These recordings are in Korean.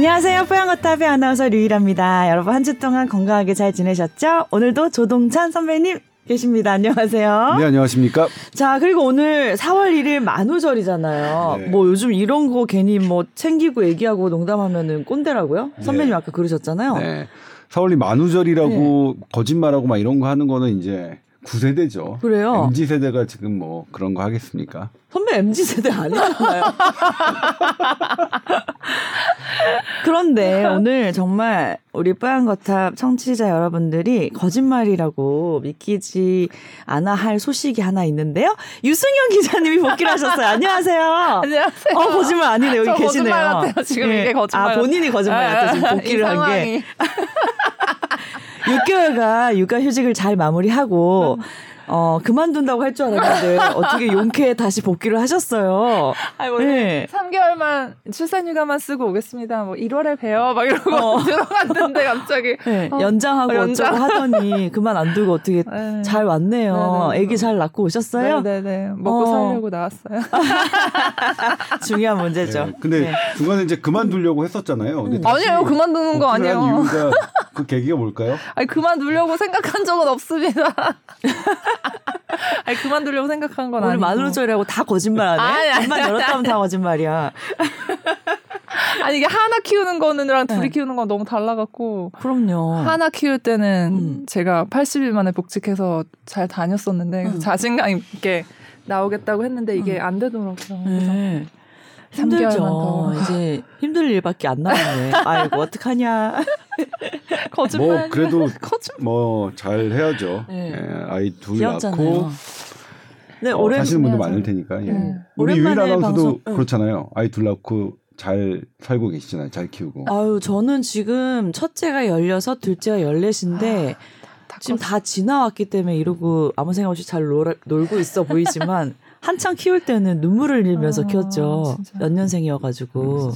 안녕하세요. 뽀양거탑의 아나운서 류일합니다. 여러분 한 주 동안 건강하게 잘 지내셨죠? 오늘도 조동찬 선배님 계십니다. 안녕하세요. 네, 안녕하십니까? 자, 그리고 오늘 4월 1일 만우절이잖아요. 네. 뭐 요즘 이런 거 괜히 뭐 챙기고 얘기하고 농담하면은 꼰대라고요? 선배님 네. 아까 그러셨잖아요. 네. 사월리 만우절이라고 거짓말하고 막 이런 거 하는 거는 이제 9세대죠. 그래요? MZ 세대가 지금 뭐 그런 거 하겠습니까? 선배 MZ 세대 아니잖아요. 그런데 오늘 정말 우리 뽀얀거탑 청취자 여러분들이 거짓말이라고 믿기지 않아 할 소식이 하나 있는데요. 유승현 기자님이 복귀를 하셨어요. 안녕하세요. 안녕하세요. 어, 거짓말 아니네요. 여기 저 계시네요. 거짓말 같아요. 지금 예. 이게 거짓말 아, 같아요. 본인이 거짓말 같아요. 지금 복귀를 이한 게. 상황이. 6개월간 육아 휴직을 잘 마무리하고 어 그만둔다고 할 줄 알았는데 어떻게 용케 다시 복귀를 하셨어요. 아니 원래 네. 3개월만 출산휴가만 쓰고 오겠습니다. 뭐 1월에 봬요. 막 이러고 어. 들어갔는데 갑자기 네, 어, 연장하고 어, 연장. 어쩌고 하더니 그만 안 두고 어떻게 네. 잘 왔네요. 네, 네. 아기 잘 낳고 오셨어요? 네네네 먹고 어. 살려고 나왔어요. 중요한 문제죠. 네. 근데 네. 중간에 이제 그만두려고 했었잖아요. 근데 다시 아니에요 그만두는 거 아니에요. 이유가 그 계기가 뭘까요? 아니 그만두려고 생각한 적은 없습니다. 아니 그만두려고 생각한 건 오늘 아니고. 만우절이라고 다 거짓말하네. 아니, 입만 열었다면 다 거짓말이야. 아니 이게 하나 키우는 거는랑 둘이 네. 키우는 건 너무 달라갖고 그럼요. 하나 키울 때는 음. 제가 80일 만에 복직해서 잘 다녔었는데 음. 자신감 있게 나오겠다고 했는데 이게 안 되더라고요. 그래서 네. 힘들죠. 더. 이제 힘들 일밖에 안 남았네. 아이고 어떡하냐. 거짓말. 뭐 그래도. 뭐 잘 해야죠. 네. 예, 아이 둘 귀엽잖아요. 낳고 네, 어, 오랜 하시는 분도 많을 테니까. 예. 네. 우리 오랜만에 유일 아나운서도 방송- 응. 그렇잖아요. 아이 둘 낳고 잘 살고 계시잖아요. 잘 키우고. 아유, 저는 지금 첫째가 열여섯, 둘째가 열넷인데 다 지금 컸어. 다 지나왔기 때문에 이러고 아무 생각 없이 잘 놀, 놀고 있어 보이지만 한창 키울 때는 눈물을 흘리면서 아, 키웠죠. 진짜. 연년생이어가지고.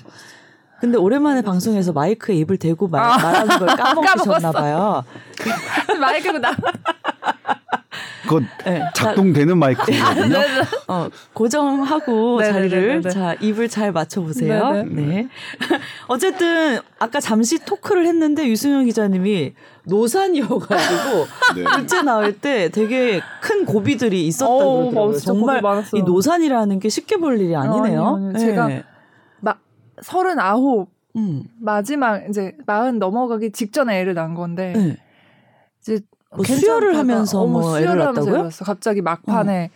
근데 오랜만에 방송에서 마이크에 입을 대고 말, 아. 말하는 걸 까먹으셨나 까먹었어. 봐요. 마이크로 나. 그거 네. 작동되는 마이크거든요. 어, 고정하고 네네네네네. 자리를 자 입을 잘 맞춰 보세요. 네네. 네. 어쨌든 아까 잠시 토크를 했는데 유승현 기자님이 노산이어가지고 네. 둘째 나올 때 되게 큰 고비들이 있었다고 그러더라고요. 정말. 이 노산이라는 게 쉽게 볼 일이 아니네요. 아니요, 아니요. 제가 네. 막 서른아홉 음. 마지막 이제 마흔 넘어가기 직전에 애를 낳은 건데 네. 이제 뭐 수혈을 하면서 어머, 뭐 애를 수혈을 하면서 낳았다고요? 갑자기 막판에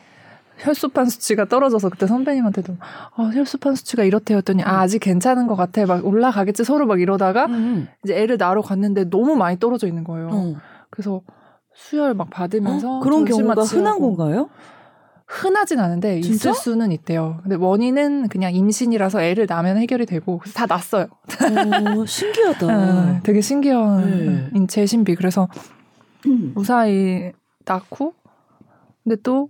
혈소판 수치가 떨어져서 그때 선배님한테도 어, 혈소판 수치가 이렇대요 했더니 아 아직 괜찮은 것 같아 막 올라가겠지 서로 막 이러다가 음. 이제 애를 낳으러 갔는데 너무 많이 떨어져 있는 거예요. 어. 그래서 수혈 막 받으면서 어? 그런 경우가. 흔한 건가요? 흔하진 않은데 진짜? 있을 수는 있대요. 근데 원인은 그냥 임신이라서 애를 낳으면 해결이 되고 다 났어요. 어, 신기하다. 네, 되게 신기한 네. 인체 신비. 그래서 음. 무사히 낳고 근데 또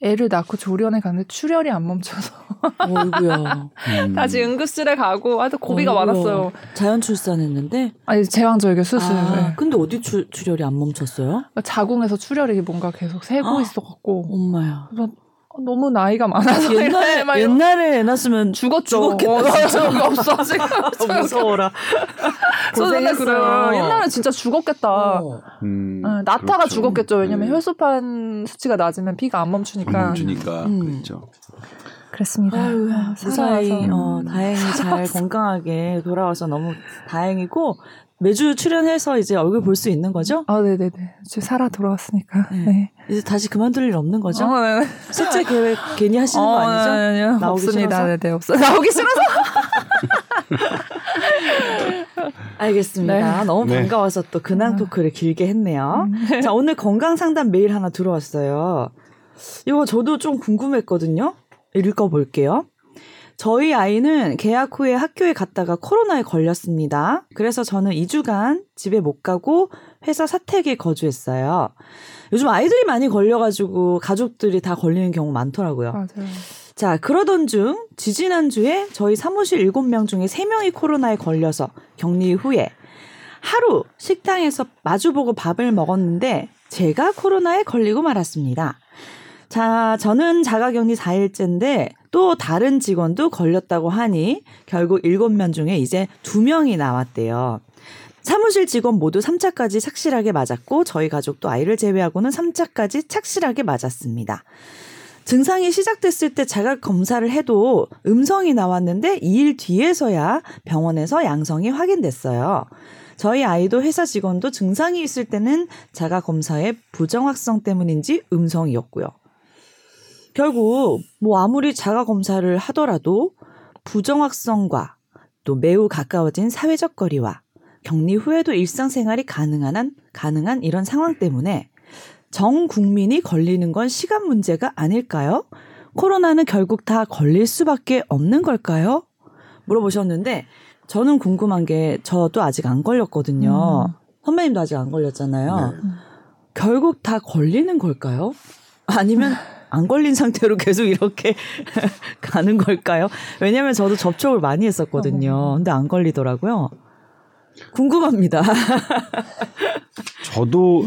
애를 낳고 조련에 갔는데 출혈이 안 멈춰서 어이구야. 음. 다시 응급실에 가고 하여튼 고비가 어이구야. 많았어요. 자연 출산했는데. 아니 제왕절개 수술. 아, 네. 근데 어디 출, 출혈이 안 멈췄어요? 자궁에서 출혈이 뭔가 계속 새고 아. 있어갖고 엄마야. 너무 나이가 많아서 옛날에 막 옛날에 애 낳았으면 죽었죠. 죽었겠다, 어, 진짜. 저 없어 지금. 아, 무서워라. 저는 고생했어요. 그래요. 옛날에 진짜 죽었겠다. 어. 음, 어, 낳다가 그렇죠. 죽었겠죠. 왜냐면 네. 혈소판 수치가 낮으면 피가 안안 멈추니까. 멈추니까 음. 그랬죠. 아유, 아, 무사히. 어, 음. 다행히 잘 건강하게 돌아와서 너무 다행이고 매주 출연해서 이제 얼굴 볼 수 있는 거죠? 아, 네네네. 이제 살아 돌아왔으니까. 네. 네. 이제 다시 그만둘 일 없는 거죠? 어, 네. 셋째 계획 괜히 하시는 거 아니죠? 네, 네, 네. 나오기 없습니다. 싫어서? 네네, 없어. 나오기 싫어서. 알겠습니다. 네. 너무 네. 반가워서 또 근황 토크를 길게 했네요. 자, 오늘 건강 상담 메일 하나 들어왔어요. 이거 저도 좀 궁금했거든요. 읽어볼게요. 저희 아이는 개학 후에 학교에 갔다가 코로나에 걸렸습니다. 그래서 저는 2주간 집에 못 가고 회사 사택에 거주했어요. 요즘 아이들이 많이 걸려가지고 가족들이 다 걸리는 경우 많더라고요. 맞아요. 자, 그러던 중 지지난주에 저희 사무실 7명 중에 3명이 코로나에 걸려서 격리 후에 하루 식당에서 마주보고 밥을 먹었는데 제가 코로나에 걸리고 말았습니다. 자, 저는 자가격리 4일째인데 또 다른 직원도 걸렸다고 하니 결국 7명 중에 이제 2명이 나왔대요. 사무실 직원 모두 3차까지 착실하게 맞았고 저희 가족도 아이를 제외하고는 3차까지 착실하게 맞았습니다. 증상이 시작됐을 때 자가 검사를 해도 음성이 나왔는데 2일 뒤에서야 병원에서 양성이 확인됐어요. 저희 아이도 회사 직원도 증상이 있을 때는 자가 검사의 부정확성 때문인지 음성이었고요. 결국 뭐 아무리 자가 검사를 하더라도 부정확성과 또 매우 가까워진 사회적 거리와 격리 후에도 일상생활이 가능한 한, 가능한 이런 상황 때문에 전 국민이 걸리는 건 시간 문제가 아닐까요? 코로나는 결국 다 걸릴 수밖에 없는 걸까요? 물어보셨는데 저는 궁금한 게 저도 아직 안 걸렸거든요. 음. 선배님도 아직 안 걸렸잖아요. 네. 결국 다 걸리는 걸까요? 아니면 안 걸린 상태로 계속 이렇게 가는 걸까요? 왜냐면 저도 접촉을 많이 했었거든요. 근데 안 걸리더라고요. 궁금합니다. 저도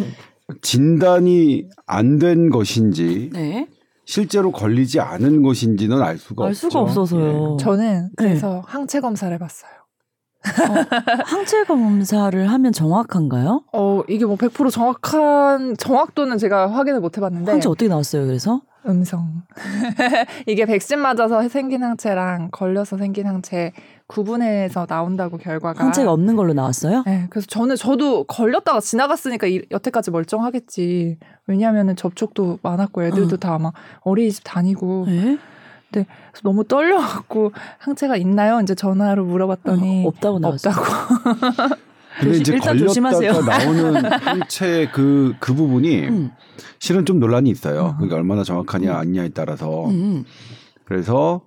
진단이 안 된 것인지 네. 실제로 걸리지 않은 것인지는 알 수가 알 없죠. 수가 없어서요. 저는 네. 그래서 항체 검사를 해봤어요. 항체 검사를 하면 정확한가요? 어 이게 뭐 100% 정확한 정확도는 제가 확인을 못 해봤는데 항체 어떻게 나왔어요? 그래서 음성. 이게 백신 맞아서 생긴 항체랑 걸려서 생긴 항체 구분해서 나온다고 결과가. 항체가 없는 걸로 나왔어요? 네, 그래서 저는 저도 걸렸다가 지나갔으니까 이, 여태까지 멀쩡하겠지. 왜냐하면 접촉도 많았고 애들도 어. 다 아마 어린이집 다니고 네. 그래서 너무 떨려갖고 항체가 있나요? 이제 전화로 물어봤더니 어, 없다고 나왔어요. 없다고. 근데 이제 걸렸다가 조심하세요. 나오는 항체 그, 그 부분이 음, 실은 좀 논란이 있어요. 음. 그게 얼마나 정확하냐 아니냐에 따라서. 음, 그래서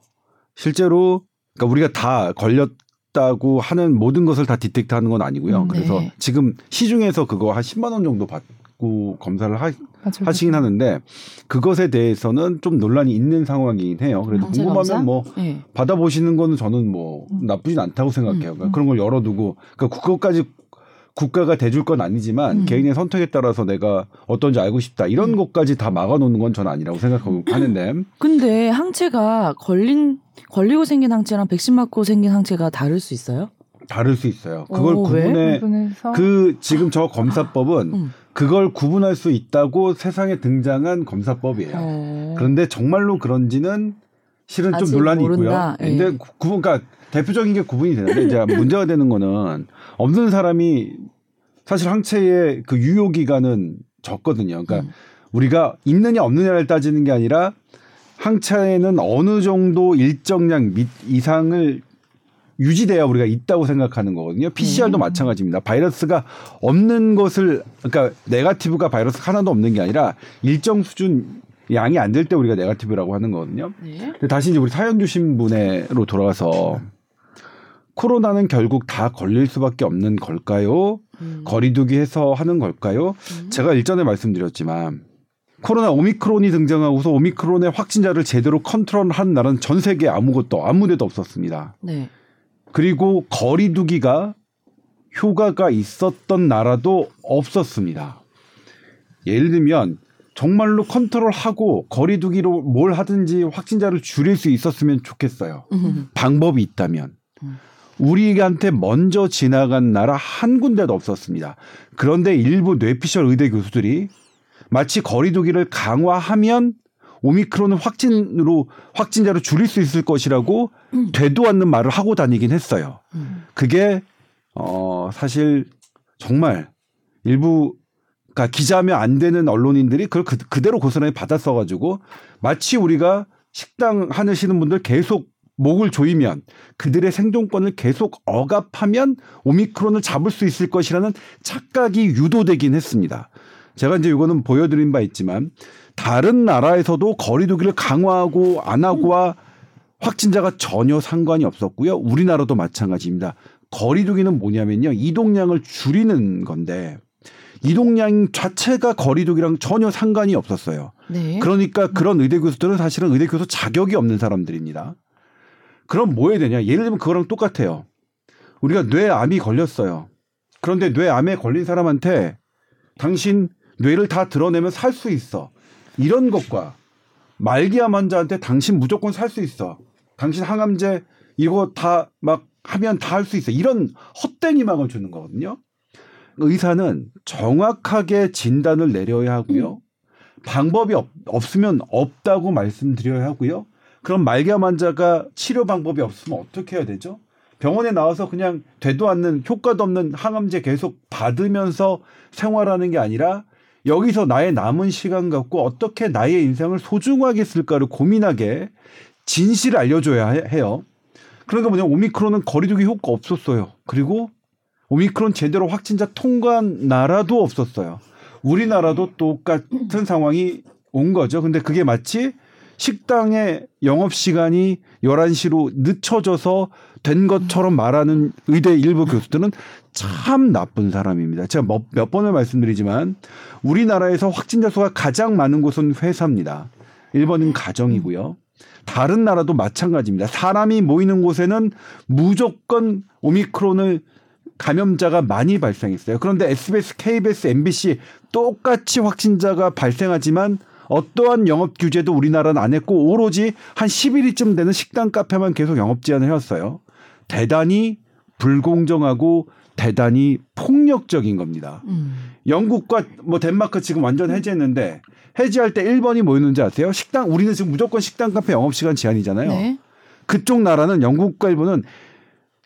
실제로 그러니까 우리가 다 걸렸 다고 하는 모든 것을 다 디텍트 하는 건 아니고요. 음, 그래서 네. 지금 시중에서 그거 한 10만 원 정도 받 고 검사를 하, 맞아요. 하시긴 하는데 그것에 대해서는 좀 논란이 있는 상황이긴 해요. 그래도 궁금하면 검사? 뭐 네. 받아보시는 거는 저는 뭐 음. 나쁘진 않다고 생각해요. 음, 그러니까 그런 걸 열어두고 그러니까 그것까지 국가가 대줄 건 아니지만 음. 개인의 선택에 따라서 내가 어떤지 알고 싶다 이런 음. 것까지 다 막아놓는 건 저는 아니라고 생각하고 하는데 근데 항체가 걸린 걸리고 생긴 항체랑 백신 맞고 생긴 항체가 다를 수 있어요? 다를 수 있어요. 그걸 오, 왜? 구분해 그 지금 저 검사법은 음. 그걸 구분할 수 있다고 세상에 등장한 검사법이에요. 어. 그런데 정말로 그런지는 실은 좀 논란이 모른다. 있고요. 예. 근데 구- 구분, 그러니까 대표적인 게 구분이 되는데 이제 문제가 되는 거는 없는 사람이 사실 항체의 그 유효 기간은 적거든요. 그러니까 음. 우리가 있느냐 없느냐를 따지는 게 아니라 항체에는 어느 정도 일정량 미- 이상을 유지돼야 우리가 있다고 생각하는 거거든요. PCR도 음. 마찬가지입니다. 바이러스가 없는 것을 그러니까 네가티브가 바이러스 하나도 없는 게 아니라 일정 수준 양이 안 될 때 우리가 네가티브라고 하는 거거든요. 네. 근데 다시 이제 우리 사연 주신 분의로 돌아가서 코로나는 결국 다 걸릴 수밖에 없는 걸까요? 음. 거리두기 해서 하는 걸까요? 음. 제가 일전에 말씀드렸지만 코로나 오미크론이 등장하고서 오미크론의 확진자를 제대로 컨트롤한 나라는 전 세계에 아무것도 아무데도 없었습니다. 네. 그리고 거리두기가 효과가 있었던 나라도 없었습니다. 예를 들면 정말로 컨트롤하고 거리두기로 뭘 하든지 확진자를 줄일 수 있었으면 좋겠어요. 음. 방법이 있다면. 음. 우리한테 먼저 지나간 나라 한 군데도 없었습니다. 그런데 일부 뇌피셜 의대 교수들이 마치 거리두기를 강화하면 오미크론을 확진으로 확진자로 줄일 수 있을 것이라고 음. 되도 않는 말을 하고 다니긴 했어요. 음. 그게 어 사실 정말 일부 그러니까 기자하면 안 되는 언론인들이 그걸 그, 그대로 고스란히 받았어 가지고 마치 우리가 식당 하시는 분들 계속 목을 조이면 그들의 생존권을 계속 억압하면 오미크론을 잡을 수 있을 것이라는 착각이 유도되긴 했습니다. 제가 이제 이거는 보여드린 바 있지만 다른 나라에서도 거리두기를 강화하고 안 하고와 확진자가 전혀 상관이 없었고요. 우리나라도 마찬가지입니다. 거리두기는 뭐냐면요. 이동량을 줄이는 건데 이동량 자체가 거리두기랑 전혀 상관이 없었어요. 네. 그러니까 그런 의대 교수들은 사실은 의대 교수 자격이 없는 사람들입니다. 그럼 뭐 해야 되냐? 예를 들면 그거랑 똑같아요. 우리가 뇌암이 걸렸어요. 그런데 뇌암에 걸린 사람한테 당신 뇌를 다 드러내면 살 수 있어. 이런 것과 말기암 환자한테 당신 무조건 살 수 있어. 당신 항암제 이거 다 막 하면 다 할 수 있어. 이런 헛된 희망을 주는 거거든요. 의사는 정확하게 진단을 내려야 하고요. 방법이 없, 없으면 없다고 말씀드려야 하고요. 그럼 말기암 환자가 치료 방법이 없으면 어떻게 해야 되죠? 병원에 나와서 그냥 되도 않는 효과도 없는 항암제 계속 받으면서 생활하는 게 아니라 여기서 나의 남은 시간 갖고 어떻게 나의 인생을 소중하게 쓸까를 고민하게 진실을 알려줘야 해요. 그러니까 뭐냐 오미크론은 거리두기 효과 없었어요. 그리고 오미크론 제대로 확진자 통과한 나라도 없었어요. 우리나라도 똑같은 상황이 온 거죠. 근데 그게 마치 식당의 영업 시간이 11시로 늦춰져서 된 것처럼 말하는 의대 일부 교수들은 참 나쁜 사람입니다. 제가 몇, 몇 번을 말씀드리지만 우리나라에서 확진자 수가 가장 많은 곳은 회사입니다. 1번은 가정이고요. 다른 나라도 마찬가지입니다. 사람이 모이는 곳에는 무조건 오미크론을 감염자가 많이 발생했어요. 그런데 SBS, KBS, MBC 똑같이 확진자가 발생하지만 어떠한 영업 규제도 우리나라는 안 했고 오로지 한 11일쯤 되는 식당 카페만 계속 영업 제한을 해왔어요. 대단히 불공정하고 대단히 폭력적인 겁니다. 음. 영국과 뭐 덴마크 지금 완전 해제했는데 해제할 때 1번이 뭐였는지 아세요? 식당 우리는 지금 무조건 식당 카페 영업 시간 제한이잖아요. 네. 그쪽 나라는 영국과 일본은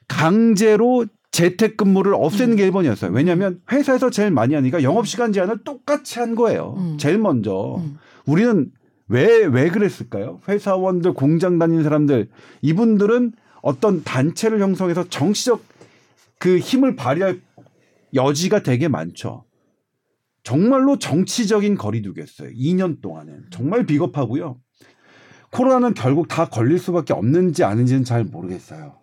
강제로 재택근무를 없애는 게 1번이었어요. 왜냐하면 회사에서 제일 많이 하니까 영업시간 제한을 똑같이 한 거예요. 음. 제일 먼저. 음. 우리는 왜, 왜 그랬을까요? 회사원들, 공장 다니는 사람들, 이분들은 어떤 단체를 형성해서 정치적 그 힘을 발휘할 여지가 되게 많죠. 정말로 정치적인 거리두기였어요. 2년 동안은. 정말 비겁하고요. 코로나는 결국 다 걸릴 수밖에 없는지 아닌지는 잘 모르겠어요.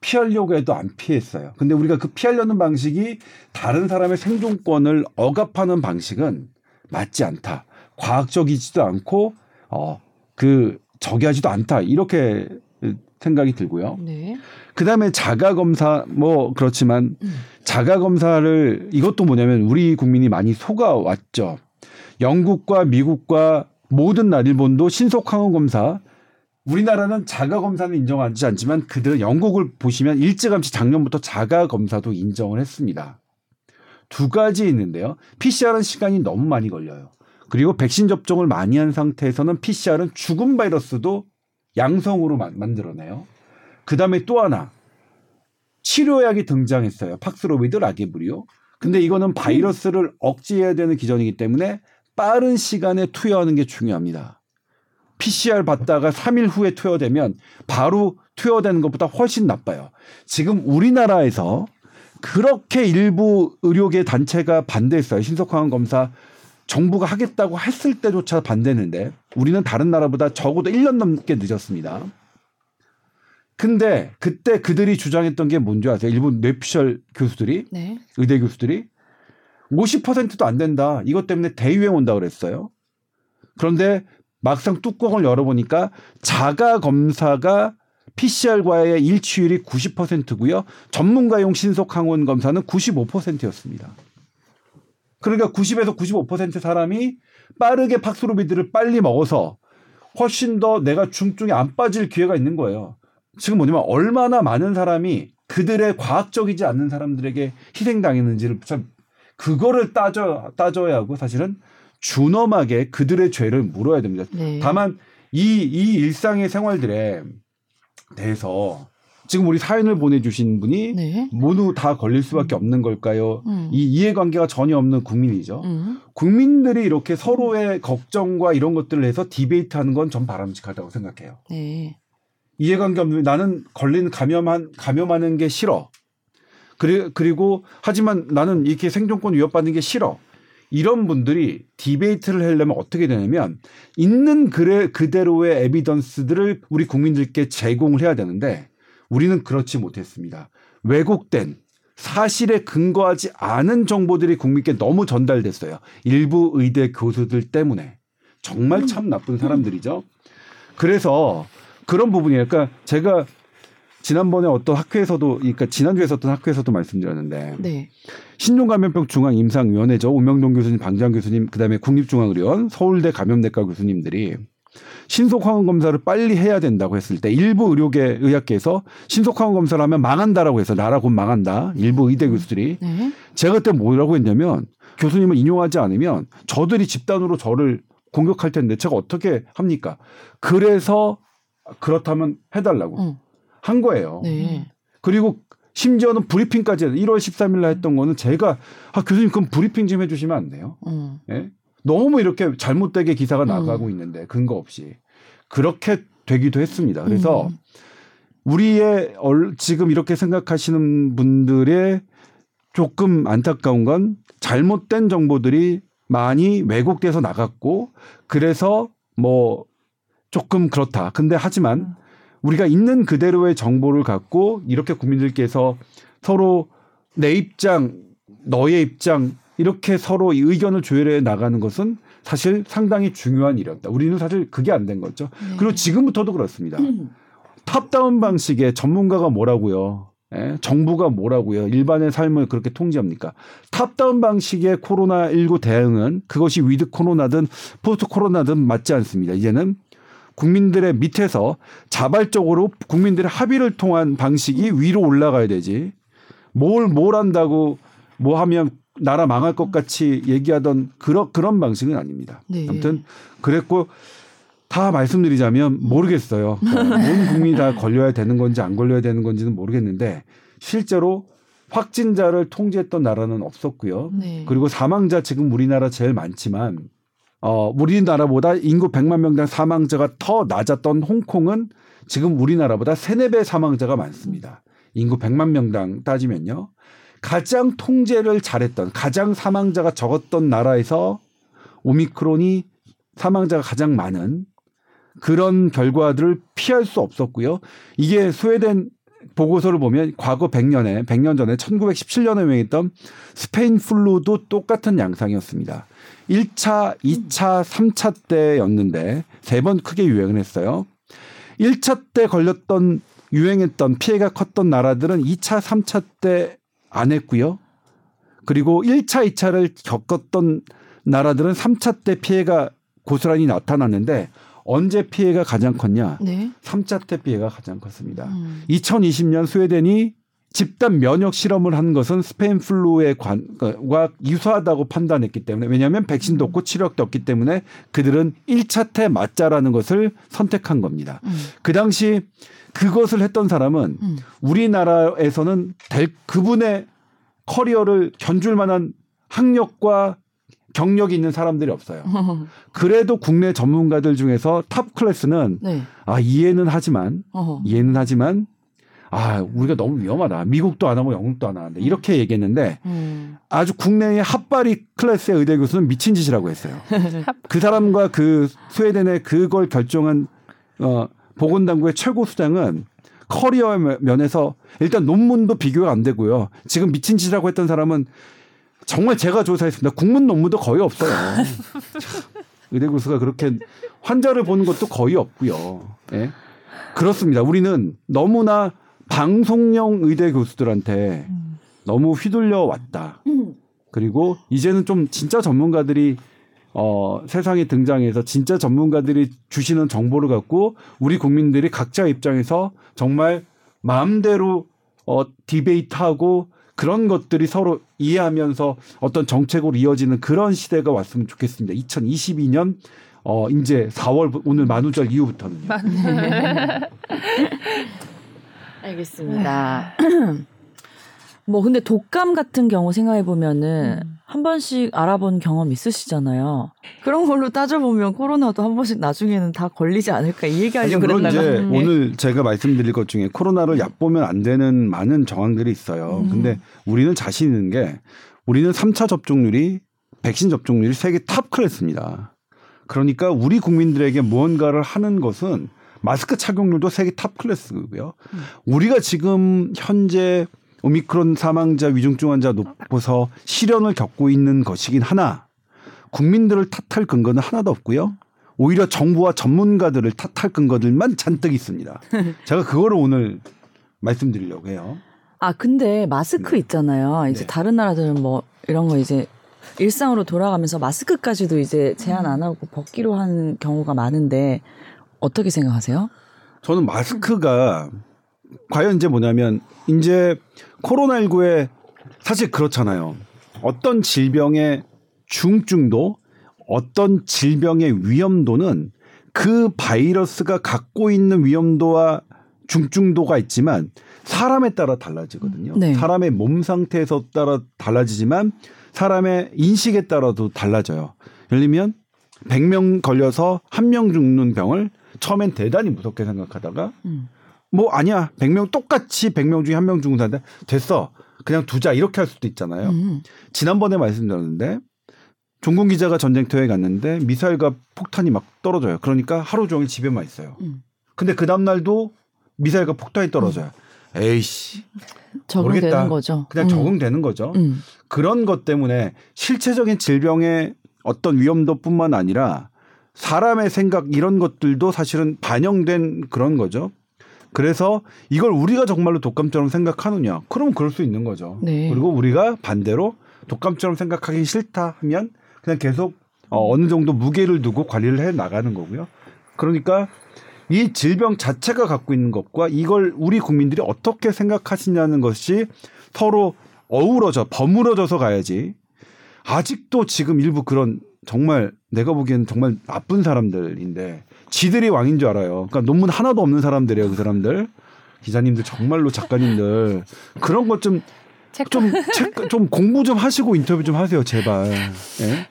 피하려고 해도 안 피했어요. 근데 우리가 그 피하려는 방식이 다른 사람의 생존권을 억압하는 방식은 맞지 않다. 과학적이지도 않고 어 그 저기하지도 않다. 이렇게 생각이 들고요. 네. 그다음에 자가 검사 뭐 그렇지만 음. 자가 검사를 이것도 뭐냐면 우리 국민이 많이 속아 왔죠. 영국과 미국과 모든 날 일본도 신속 항원 검사 우리나라는 자가 검사는 인정하지 않지만 그들은 영국을 보시면 일찌감치 작년부터 자가 검사도 인정을 했습니다. 두 가지 있는데요. PCR은 시간이 너무 많이 걸려요. 그리고 백신 접종을 많이 한 상태에서는 PCR은 죽은 바이러스도 양성으로 만들어내요. 그 다음에 또 하나 치료약이 등장했어요. 팍스로비드 라게브리오. 근데 이거는 바이러스를 억제해야 되는 기전이기 때문에 빠른 시간에 투여하는 게 중요합니다. PCR 받다가 3일 후에 투여되면 바로 투여되는 것보다 훨씬 나빠요. 지금 우리나라에서 그렇게 일부 의료계 단체가 반대했어요. 신속항원 검사 정부가 하겠다고 했을 때조차 반대했는데 우리는 다른 나라보다 적어도 1년 넘게 늦었습니다. 근데 그때 그들이 주장했던 게 뭔지 아세요? 일본 뇌피셜 교수들이 네. 의대 교수들이 50%도 안 된다. 이것 때문에 대유행 온다 그랬어요. 그런데 막상 뚜껑을 열어보니까 자가 검사가 PCR과의 일치율이 90%고요. 전문가용 신속 항원 검사는 95%였습니다. 그러니까 90에서 95% 사람이 빠르게 팍스로비드를 빨리 먹어서 훨씬 더 내가 중증에 안 빠질 기회가 있는 거예요. 지금 뭐냐면 얼마나 많은 사람이 그들의 과학적이지 않는 사람들에게 희생당했는지를 참 그거를 따져 따져야 하고 사실은 준엄하게 그들의 죄를 물어야 됩니다. 네. 다만 이, 이 일상의 생활들에 대해서 지금 우리 사연을 보내주신 분이 네. 모두 다 걸릴 수밖에 없는 걸까요? 음. 이 이해관계가 전혀 없는 국민이죠. 음. 국민들이 이렇게 서로의 걱정과 이런 것들을 해서 디베이트하는 건 전 바람직하다고 생각해요. 네. 이해관계 없는 나는 걸린 감염한 감염하는 게 싫어. 그리, 그리고 하지만 나는 이렇게 생존권 위협받는 게 싫어. 이런 분들이 디베이트를 하려면 어떻게 되냐면 있는 그래 그대로의 에비던스들을 우리 국민들께 제공을 해야 되는데 우리는 그렇지 못했습니다. 왜곡된 사실에 근거하지 않은 정보들이 국민께 너무 전달됐어요. 일부 의대 교수들 때문에 정말 참 나쁜 사람들이죠. 그래서 그런 부분이에요. 그러니까 제가 지난번에 어떤 학회에서도 그러니까 지난주에 어떤 학회에서도 말씀드렸는데 네. 신종감염병 중앙 임상위원회죠 오명동 교수님, 방장 교수님, 그다음에 국립중앙의료원, 서울대 감염내과 교수님들이 신속 항원 검사를 빨리 해야 된다고 했을 때 일부 의료계 의학계에서 신속 항원 검사를 하면 망한다라고 해서 나라 곧 망한다. 일부 의대 교수들이 네. 제가 그때 뭐라고 했냐면 교수님을 인용하지 않으면 저들이 집단으로 저를 공격할 텐데 제가 어떻게 합니까? 그래서 그렇다면 해달라고 응. 한 거예요. 네. 그리고 심지어는 브리핑까지 1월 13일 날 했던 거는 제가 아 교수님 그럼 브리핑 좀 해주시면 안 돼요? 음. 예? 너무 이렇게 잘못되게 기사가 음. 나가고 있는데 근거 없이 그렇게 되기도 했습니다. 그래서 음. 우리의 얼- 지금 이렇게 생각하시는 분들의 조금 안타까운 건 잘못된 정보들이 많이 왜곡돼서 나갔고 그래서 뭐 조금 그렇다. 근데 하지만 우리가 있는 그대로의 정보를 갖고 이렇게 국민들께서 서로 내 입장, 너의 입장 이렇게 서로 이 의견을 조율해 나가는 것은 사실 상당히 중요한 일이었다. 우리는 사실 그게 안 된 거죠. 네. 그리고 지금부터도 그렇습니다. 탑다운 방식의 전문가가 뭐라고요? 예? 정부가 뭐라고요? 일반의 삶을 그렇게 통제합니까? top-down 방식의 코로나19 대응은 그것이 with 코로나든 post 코로나든 맞지 않습니다. 이제는 국민들의 밑에서 자발적으로 국민들의 합의를 통한 방식이 위로 올라가야 되지. 뭘, 뭘 한다고 뭐 하면 나라 망할 것 같이 얘기하던 그런, 그런 방식은 아닙니다. 네. 아무튼 그랬고 다 말씀드리자면 모르겠어요. 그러니까 온 국민이 다 걸려야 되는 건지 안 걸려야 되는 건지는 모르겠는데 실제로 확진자를 통제했던 나라는 없었고요. 네. 그리고 사망자 지금 우리나라 제일 많지만 어 우리나라보다 인구 100만 명당 사망자가 더 낮았던 홍콩은 지금 우리나라보다 3, 4배 사망자가 많습니다. 인구 100만 명당 따지면요. 가장 통제를 잘했던 가장 사망자가 적었던 나라에서 오미크론이 사망자가 가장 많은 그런 결과들을 피할 수 없었고요. 이게 스웨덴 보고서를 보면 과거 100년에 100년 전에 1917년에 유행했던 스페인 플루도 똑같은 양상이었습니다. 1차, 2차, 3차 때였는데 세 번 크게 유행을 했어요. 1차 때 걸렸던 유행했던 피해가 컸던 나라들은 2차, 3차 때 안 했고요. 그리고 1차, 2차를 겪었던 나라들은 3차 때 피해가 고스란히 나타났는데 언제 피해가 가장 컸냐? 네. 3차 때 피해가 가장 컸습니다. 음. 2020년 스웨덴이 집단 면역 실험을 한 것은 스페인 플루의 관과 유사하다고 판단했기 때문에 왜냐하면 백신도 없고 치료약도 없기 때문에 그들은 1차 때 맞자라는 것을 선택한 겁니다. 음. 그 당시 그것을 했던 사람은 음. 우리나라에서는 될 그분의 커리어를 견줄 만한 학력과 경력이 있는 사람들이 없어요. 그래도 국내 전문가들 중에서 top class는 네. 아 이해는 하지만 어허. 이해는 하지만 아 우리가 너무 위험하다. 미국도 안 하고 영국도 안 하는데 이렇게 얘기했는데 음. 아주 국내의 핫바리 class의 의대 교수는 미친 짓이라고 했어요. 그 사람과 그 스웨덴의 그걸 결정한 어 보건당국의 최고 수장은 커리어 면에서 일단 논문도 비교가 안 되고요. 지금 미친 짓이라고 했던 사람은 정말 제가 조사했습니다. 국문 논문도 거의 없어요. 의대 교수가 그렇게 환자를 보는 것도 거의 없고요. 예. 그렇습니다. 우리는 너무나 방송용 의대 교수들한테 너무 휘둘려 왔다. 그리고 이제는 좀 진짜 전문가들이 어, 세상에 등장해서 진짜 전문가들이 주시는 정보를 갖고 우리 국민들이 각자 입장에서 정말 마음대로 어, 디베이트하고 그런 것들이 서로 이해하면서 어떤 정책으로 이어지는 그런 시대가 왔으면 좋겠습니다. 2022년 어, 이제 4월 오늘 만우절 이후부터는요. 알겠습니다. 뭐 근데 독감 같은 경우 생각해 보면은 한 번씩 알아본 경험 있으시잖아요. 그런 걸로 따져보면 코로나도 한 번씩 나중에는 다 걸리지 않을까 이 얘기하려고 그랬다가 이제 음. 오늘 제가 말씀드릴 것 중에 코로나를 얕보면 안 되는 많은 정황들이 있어요. 음. 근데 우리는 자신 있는 게 우리는 3차 접종률이 백신 접종률이 세계 top class입니다. 그러니까 우리 국민들에게 무언가를 하는 것은 마스크 착용률도 세계 top class고요. 음. 우리가 지금 현재 오미크론 사망자 위중증 환자 높아서 시련을 겪고 있는 것이긴 하나 국민들을 탓할 근거는 하나도 없고요. 오히려 정부와 전문가들을 탓할 근거들만 잔뜩 있습니다. 제가 그거를 오늘 말씀드리려고 해요. 아 근데 마스크 네. 있잖아요. 이제 네. 다른 나라들은 뭐 이런 거 이제 일상으로 돌아가면서 마스크까지도 이제 제한 안 하고 벗기로 한 경우가 많은데 어떻게 생각하세요? 저는 마스크가 과연 이제 뭐냐면 이제 코로나19에 사실 그렇잖아요. 어떤 질병의 중증도 어떤 질병의 위험도는 그 바이러스가 갖고 있는 위험도와 중증도가 있지만 사람에 따라 달라지거든요. 네. 사람의 몸 상태에서 따라 달라지지만 사람의 인식에 따라도 달라져요. 예를 들면 100명 걸려서 한 명 죽는 병을 처음엔 대단히 무섭게 생각하다가 음. 뭐 아니야 100명 똑같이 100명 중에 한명 죽는다는데 됐어 그냥 두자 이렇게 할 수도 있잖아요. 음. 지난번에 말씀드렸는데 종군 기자가 전쟁터에 갔는데 미사일과 폭탄이 막 떨어져요. 그러니까 하루 종일 집에만 있어요. 음. 근데 그 다음 날도 미사일과 폭탄이 떨어져요. 에이씨 적응되는 모르겠다. 거죠. 그냥 음. 적응되는 거죠. 음. 그런 것 때문에 실체적인 질병의 어떤 위험도뿐만 아니라 사람의 생각 이런 것들도 사실은 반영된 그런 거죠. 그래서 이걸 우리가 정말로 독감처럼 생각하느냐? 그러면 그럴 수 있는 거죠. 네. 그리고 우리가 반대로 독감처럼 생각하기 싫다 하면 그냥 계속 어, 어느 정도 무게를 두고 관리를 해 나가는 거고요. 그러니까 이 질병 자체가 갖고 있는 것과 이걸 우리 국민들이 어떻게 생각하시냐는 것이 서로 어우러져 버무러져서 가야지. 아직도 지금 일부 그런 정말 내가 보기에는 정말 나쁜 사람들인데 지들이 왕인 줄 알아요. 그러니까 논문 하나도 없는 사람들이에요, 그 사람들. 기자님들 정말로 작가님들 그런 것 좀. 좀, 책- 좀 공부 좀 하시고 인터뷰 좀 하세요, 제발. 예?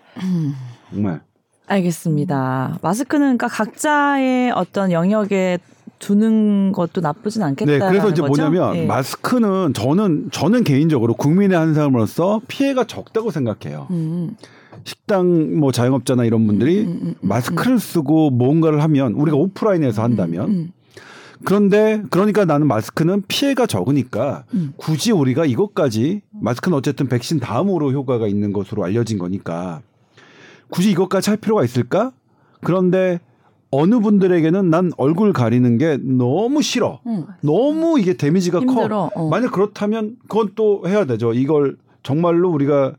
정말. 알겠습니다. 마스크는 그러니까 각자의 어떤 영역에 두는 것도 나쁘진 네, 않겠다라는 그래서 이제 거죠? 뭐냐면 예. 마스크는 저는 저는 개인적으로 국민의 한 사람으로서 피해가 적다고 생각해요. 음, 식당 뭐 자영업자나 이런 분들이 음, 음, 음, 마스크를 쓰고 뭔가를 하면 우리가 오프라인에서 한다면 음, 그런데 그러니까 나는 마스크는 피해가 적으니까 음. 굳이 우리가 이것까지 마스크는 어쨌든 백신 다음으로 효과가 있는 것으로 알려진 거니까 굳이 이것까지 할 필요가 있을까? 그런데 어느 분들에게는 난 얼굴 가리는 게 너무 싫어. 음. 너무 이게 데미지가 커. 힘들어. 어. 만약 그렇다면 그건 또 해야 되죠. 이걸 정말로 우리가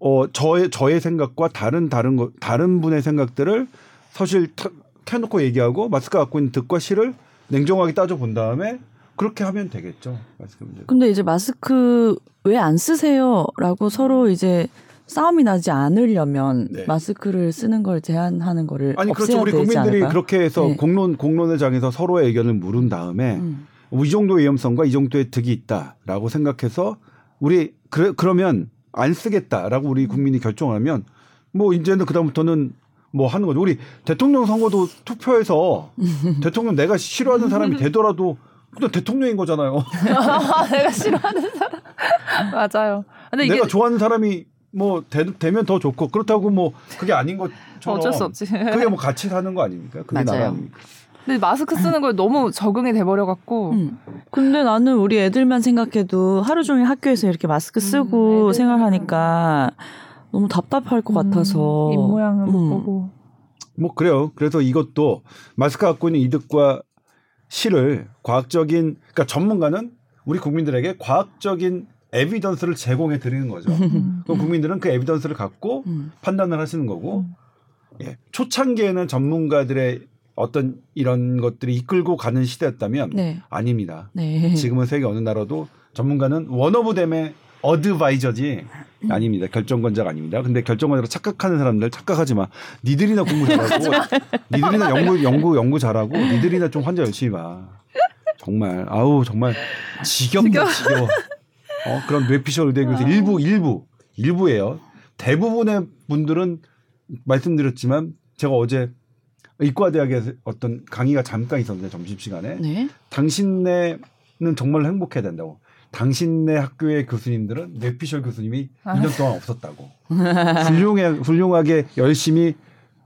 어 저의 저의 생각과 다른 다른 거 다른 분의 생각들을 사실 타- 켜놓고 얘기하고 마스크 갖고 있는 득과 실을 냉정하게 따져 본 다음에 그렇게 하면 되겠죠. 마스크 문제. 근데 이제 마스크 왜 안 쓰세요?라고 서로 이제 싸움이 나지 않으려면 네. 마스크를 쓰는 걸 제한하는 거를 아니 없애야 그렇죠. 우리 국민들이 않을까요? 그렇게 해서 네. 공론 공론의 장에서 서로의 의견을 물은 다음에 음. 뭐이 정도의 위험성과 이 정도의 득이 있다라고 생각해서 우리 그래, 그러면 안 쓰겠다라고 우리 국민이 결정하면 뭐 이제는 그다음부터는 뭐 하는 거죠. 우리 대통령 선거도 투표해서 대통령 내가 싫어하는 사람이 되더라도 그냥 대통령인 거잖아요. 내가 싫어하는 사람. 맞아요. 근데 내가 좋아하는 사람이 뭐 되, 되면 더 좋고 그렇다고 뭐 그게 아닌 것처럼 어쩔 수 없지. 그게 뭐 같이 사는 거 아닙니까? 그게 맞아요. 나라 아닙니까? 근데 마스크 쓰는 거에 너무 적응이 돼버려 갖고 음. 근데 나는 우리 애들만 생각해도 하루 종일 학교에서 이렇게 마스크 쓰고 애들은 생활하니까 너무 답답할 것 같아서 입 모양을 못 음. 보고 뭐 그래요. 그래서 이것도 마스크 갖고 있는 이득과 실을 과학적인 그러니까 전문가는 우리 국민들에게 과학적인 에비던스를 제공해 드리는 거죠. 음. 그럼 국민들은 그 에비던스를 갖고 음. 판단을 하시는 거고 예. 초창기에는 전문가들의 어떤 이런 것들이 이끌고 가는 시대였다면 네. 아닙니다. 네. 지금은 세계 어느 나라도 전문가는 원오브댐의 어드바이저지 아닙니다. 결정권자가 아닙니다. 근데 결정권자로 착각하는 사람들 착각하지 마. 니들이나 공부 잘하고 니들이나 연구 연구 연구 잘하고 니들이나 좀 환자 열심히 봐. 정말 아우 정말 지겹다 지겨워. 어, 그런 뇌피셜 의대 교수 일부 일부 일부예요. 대부분의 분들은 말씀드렸지만 제가 어제 의과대학에서 어떤 강의가 잠깐 있었는데 점심시간에 네. 당신네는 정말 행복해야 된다고. 당신네 학교의 교수님들은 뇌피셜 교수님이 아. 2년 동안 없었다고. 훌륭해, 훌륭하게 열심히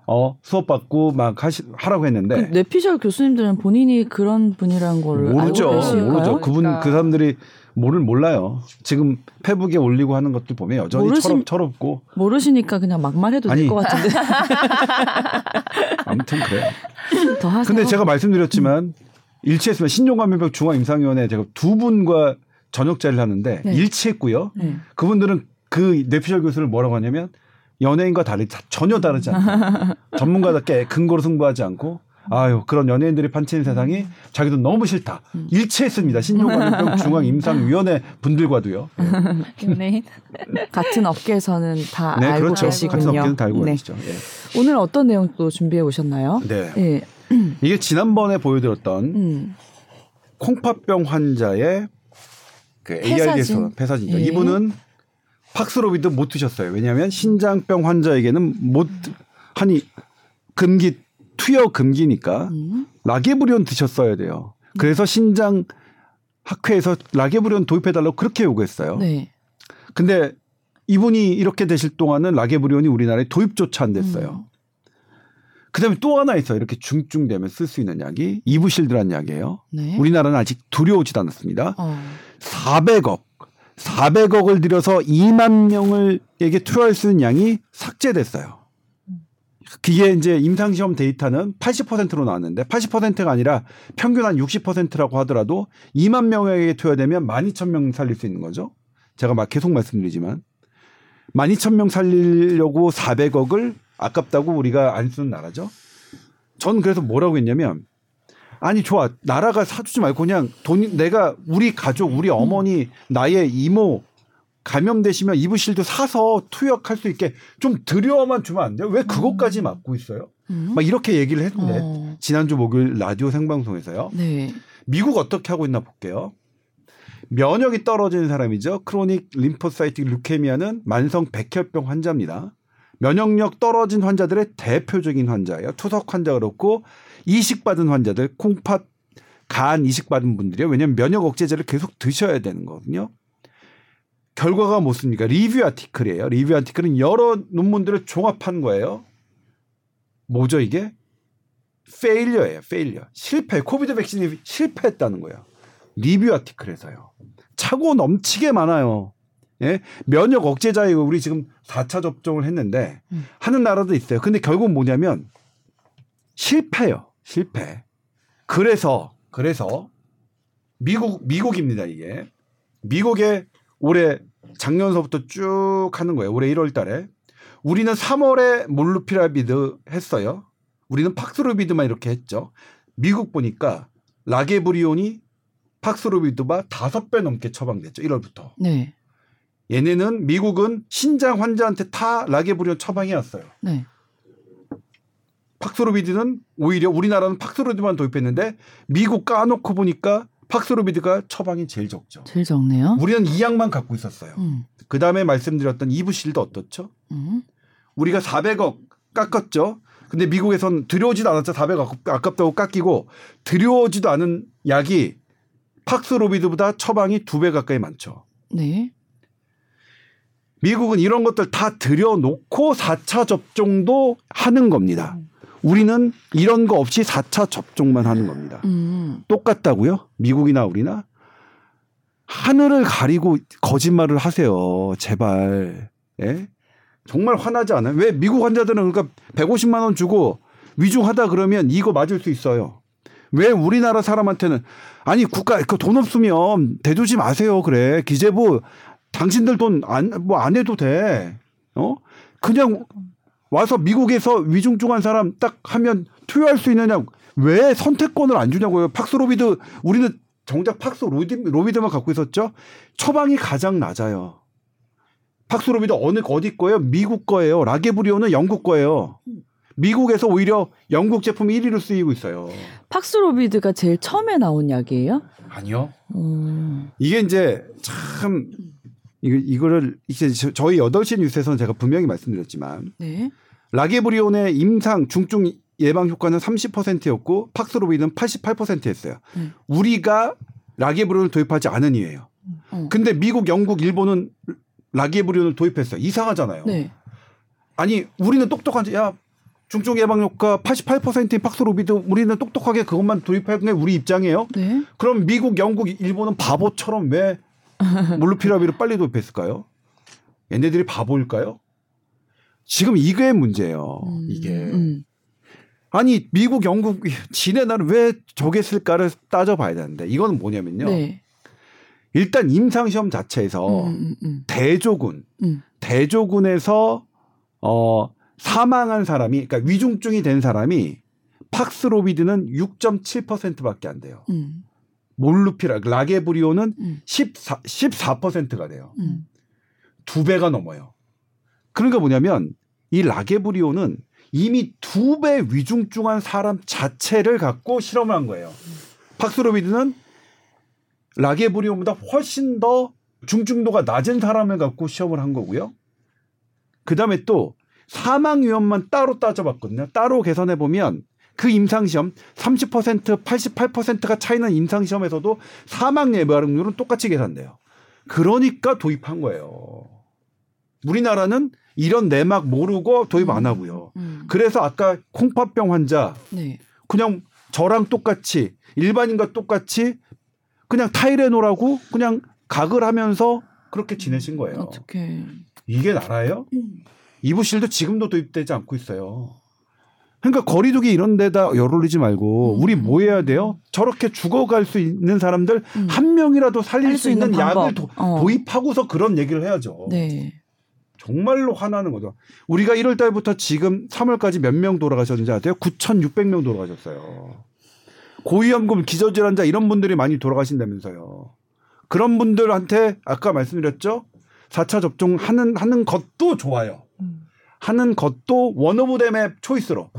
어, 수업 받고 막 하시, 하라고 했는데. 그 뇌피셜 교수님들은 본인이 그런 분이라는 거를 모르죠. 알고 계실까요? 모르죠. 그분, 그러니까. 그 사람들이 모를 몰라요. 지금 페북에 올리고 하는 것들 보면 여전히 모르신- 철없, 철없고. 모르시니까 그냥 막 말해도 아니. 될것 같은데 아무튼 그래요. 더 하세요. 근데 제가 말씀드렸지만 일치했으면 신종감염병 중앙임상위원회 제가 두 분과 저녁 자리를 하는데 네. 일치했고요. 네. 그분들은 그 뇌피셜 교수를 뭐라고 하냐면 연예인과 다르 전혀 다르지 않다. 전문가답게 근거로 승부하지 않고 아유 그런 연예인들이 판치는 세상이 자기도 너무 싫다. 일치했습니다. 신종관병 중앙 임상위원회 분들과도요. 연예인. 같은 업계에서는 다 네, 알고 그렇죠. 계시군요. 같은 업계는 다 알고 네. 계시죠. 예. 오늘 어떤 내용 또 준비해 오셨나요? 네. 예. 이게 지난번에 보여드렸던 음. 콩팥병 환자의 그 폐사진. ARD에서 폐사진이죠. 예. 이분은 팍스로비드 못 드셨어요. 왜냐하면 신장병 환자에게는 못 하니 금기 투여 금기니까 음. 라게브리온 드셨어야 돼요. 그래서 신장 학회에서 라게브리온 도입해달라고 그렇게 요구했어요. 네. 근데 이분이 이렇게 되실 동안은 라게브리온이 우리나라에 도입조차 안 됐어요. 그다음에 또 하나 있어요. 이렇게 중증되면 쓸 수 있는 약이 이부실드라는 약이에요. 네. 우리나라는 아직 들여오지도 않았습니다. 어. 400억, 400억을 들여서 2만 명을에게 투여할 수 있는 양이 삭제됐어요. 그게 이제 임상시험 데이터는 80%로 나왔는데 80%가 아니라 평균 한 60%라고 하더라도 2만 명에게 투여되면 12,000명 살릴 수 있는 거죠. 제가 막 계속 말씀드리지만 12,000명 살리려고 400억을 아깝다고 우리가 안 쓰는 나라죠. 전 그래서 뭐라고 했냐면 아니 좋아 나라가 사주지 말고 그냥 돈 내가 우리 가족 우리 어머니 나의 이모 감염되시면 이브실드 사서 투약할 수 있게 좀 들여만 주면 안 돼요? 왜 그것까지 막고 있어요? 음. 막 이렇게 얘기를 했는데 어. 지난주 목요일 라디오 생방송에서요. 네. 미국 어떻게 하고 있나 볼게요. 면역이 떨어지는 사람이죠. chronic lymphocytic leukemia는 만성 백혈병 환자입니다. 면역력 떨어진 환자들의 대표적인 환자예요. 투석 환자가 그렇고 이식받은 환자들, 콩팥, 간 이식받은 분들이요. 왜냐하면 면역 억제제를 계속 드셔야 되는 거거든요. 결과가 뭡니까? review article이에요. review article은 여러 논문들을 종합한 거예요. 뭐죠 이게? failure예요. failure. 실패. COVID 백신이 실패했다는 거예요. review article에서요. 차고 넘치게 많아요. 예? 면역 억제자 이거 우리 지금 4차 접종을 했는데 음. 하는 나라도 있어요. 근데 결국 뭐냐면 실패요. 실패. 그래서 그래서 미국 미국입니다, 이게. 미국에 올해 작년서부터 쭉 하는 거예요. 올해 1월 달에. 우리는 3월에 몰루피라비드 했어요. 우리는 팍스로비드만 이렇게 했죠. 미국 보니까 라게브리온이 팍스로비드가 다섯 배 넘게 처방됐죠. 1월부터. 네. 얘네는 미국은 신장 환자한테 다 라게브리온 처방해 왔어요. 네. 팍스로비드는 오히려 우리나라는 팍스로비드만 도입했는데 미국 까놓고 보니까 팍스로비드가 처방이 제일 적죠. 제일 적네요. 우리는 이 약만 갖고 있었어요. 음. 그 다음에 말씀드렸던 이브실드 어떻죠? 음. 우리가 400억 깎았죠. 근데 미국에선 들여오지도 않았죠. 400억 아깝다고 깎이고 들여오지도 않은 약이 팍스로비드보다 처방이 두 배 가까이 많죠. 네. 미국은 이런 것들 다 들여놓고 4차 접종도 하는 겁니다. 우리는 이런 거 없이 4차 접종만 하는 겁니다. 음. 똑같다고요? 미국이나 우리나? 하늘을 가리고 거짓말을 하세요. 제발. 예? 정말 화나지 않아요? 왜 미국 환자들은 그러니까 150만 원 주고 위중하다 그러면 이거 맞을 수 있어요. 왜 우리나라 사람한테는 아니 국가 그 돈 없으면 대주지 마세요. 그래. 기재부 당신들 돈 안 뭐안 해도 돼. 어? 그냥 와서 미국에서 위중증한 사람 딱 하면 투여할 수 있느냐? 왜 선택권을 안 주냐고요? 팍스로비드 우리는 정작 팍스로비드 로비드만 갖고 있었죠. 처방이 가장 낮아요. 팍스로비드 어느 어디 거예요? 미국 거예요. 라게브리오는 영국 거예요. 미국에서 오히려 영국 제품이 1위로 쓰이고 있어요. 팍스로비드가 제일 처음에 나온 약이에요? 아니요. 음. 이게 이제 참 이거 이거를 이제 저- 저희 8시 뉴스에서는 제가 분명히 말씀드렸지만 네. 라게브리온의 임상 중증 예방 효과는 30%였고 팍스로비드는 88%였어요. 음. 우리가 라게브리온을 도입하지 않은 이유예요. 어. 근데 미국, 영국, 일본은 라게브리온을 도입했어요. 이상하잖아요. 네. 아니 우리는 똑똑한지 야 중증 예방 효과 88%인 팍스로비드 우리는 똑똑하게 그것만 도입하는 게 우리 입장이에요. 네. 그럼 미국, 영국, 일본은 바보처럼 왜 몰루피라비를 빨리 도입했을까요? 얘네들이 바보일까요? 지금 이게 문제예요. 음. 이게 음. 아니 미국, 영국, 지네 나는 왜 저게 쓸까를 따져봐야 되는데 이거는 뭐냐면요. 네. 일단 임상시험 자체에서 음, 음, 대조군, 음. 대조군에서 어 사망한 사람이 그러니까 위중증이 된 사람이 팍스로비드는 6.7%밖에 안 돼요. 음, 몰루피라 라게브리오는 음, 14 14%가 돼요. 음. 두 배가 넘어요. 그러니까 뭐냐면 이 라게브리오는 이미 두 배 위중증한 사람 자체를 갖고 실험을 한 거예요. 팍스로비드는 라게브리오보다 훨씬 더 중증도가 낮은 사람을 갖고 시험을 한 거고요. 그 다음에 또 사망 위험만 따로 따져봤거든요. 따로 계산해 보면 그 임상시험 30% 88%가 차이는 임상시험에서도 사망 예방률은 똑같이 계산돼요. 그러니까 도입한 거예요. 우리나라는 이런 내막 모르고 도입 안 하고요. 음. 그래서 아까 콩팥병 환자 네. 그냥 저랑 똑같이 일반인과 똑같이 그냥 타이레놀하고 그냥 각을 하면서 그렇게 지내신 거예요. 어떻게? 이게 나라예요? 이부실도 지금도 도입되지 않고 있어요. 그러니까 거리두기 이런 데다 열 올리지 말고 음. 우리 뭐 해야 돼요? 저렇게 죽어갈 수 있는 사람들 음. 한 명이라도 살릴 수 수 있는 약을. 도, 어. 도입하고서 그런 얘기를 해야죠. 네. 정말로 화나는 거죠. 우리가 1월 달부터 지금 3월까지 몇 명 돌아가셨는지 아세요? 9,600명 돌아가셨어요. 고위험군 기저질환자 이런 분들이 많이 돌아가신다면서요. 그런 분들한테 아까 말씀드렸죠? 4차 접종 하는 하는 것도 좋아요. 음. 하는 것도 one of them의 choice로.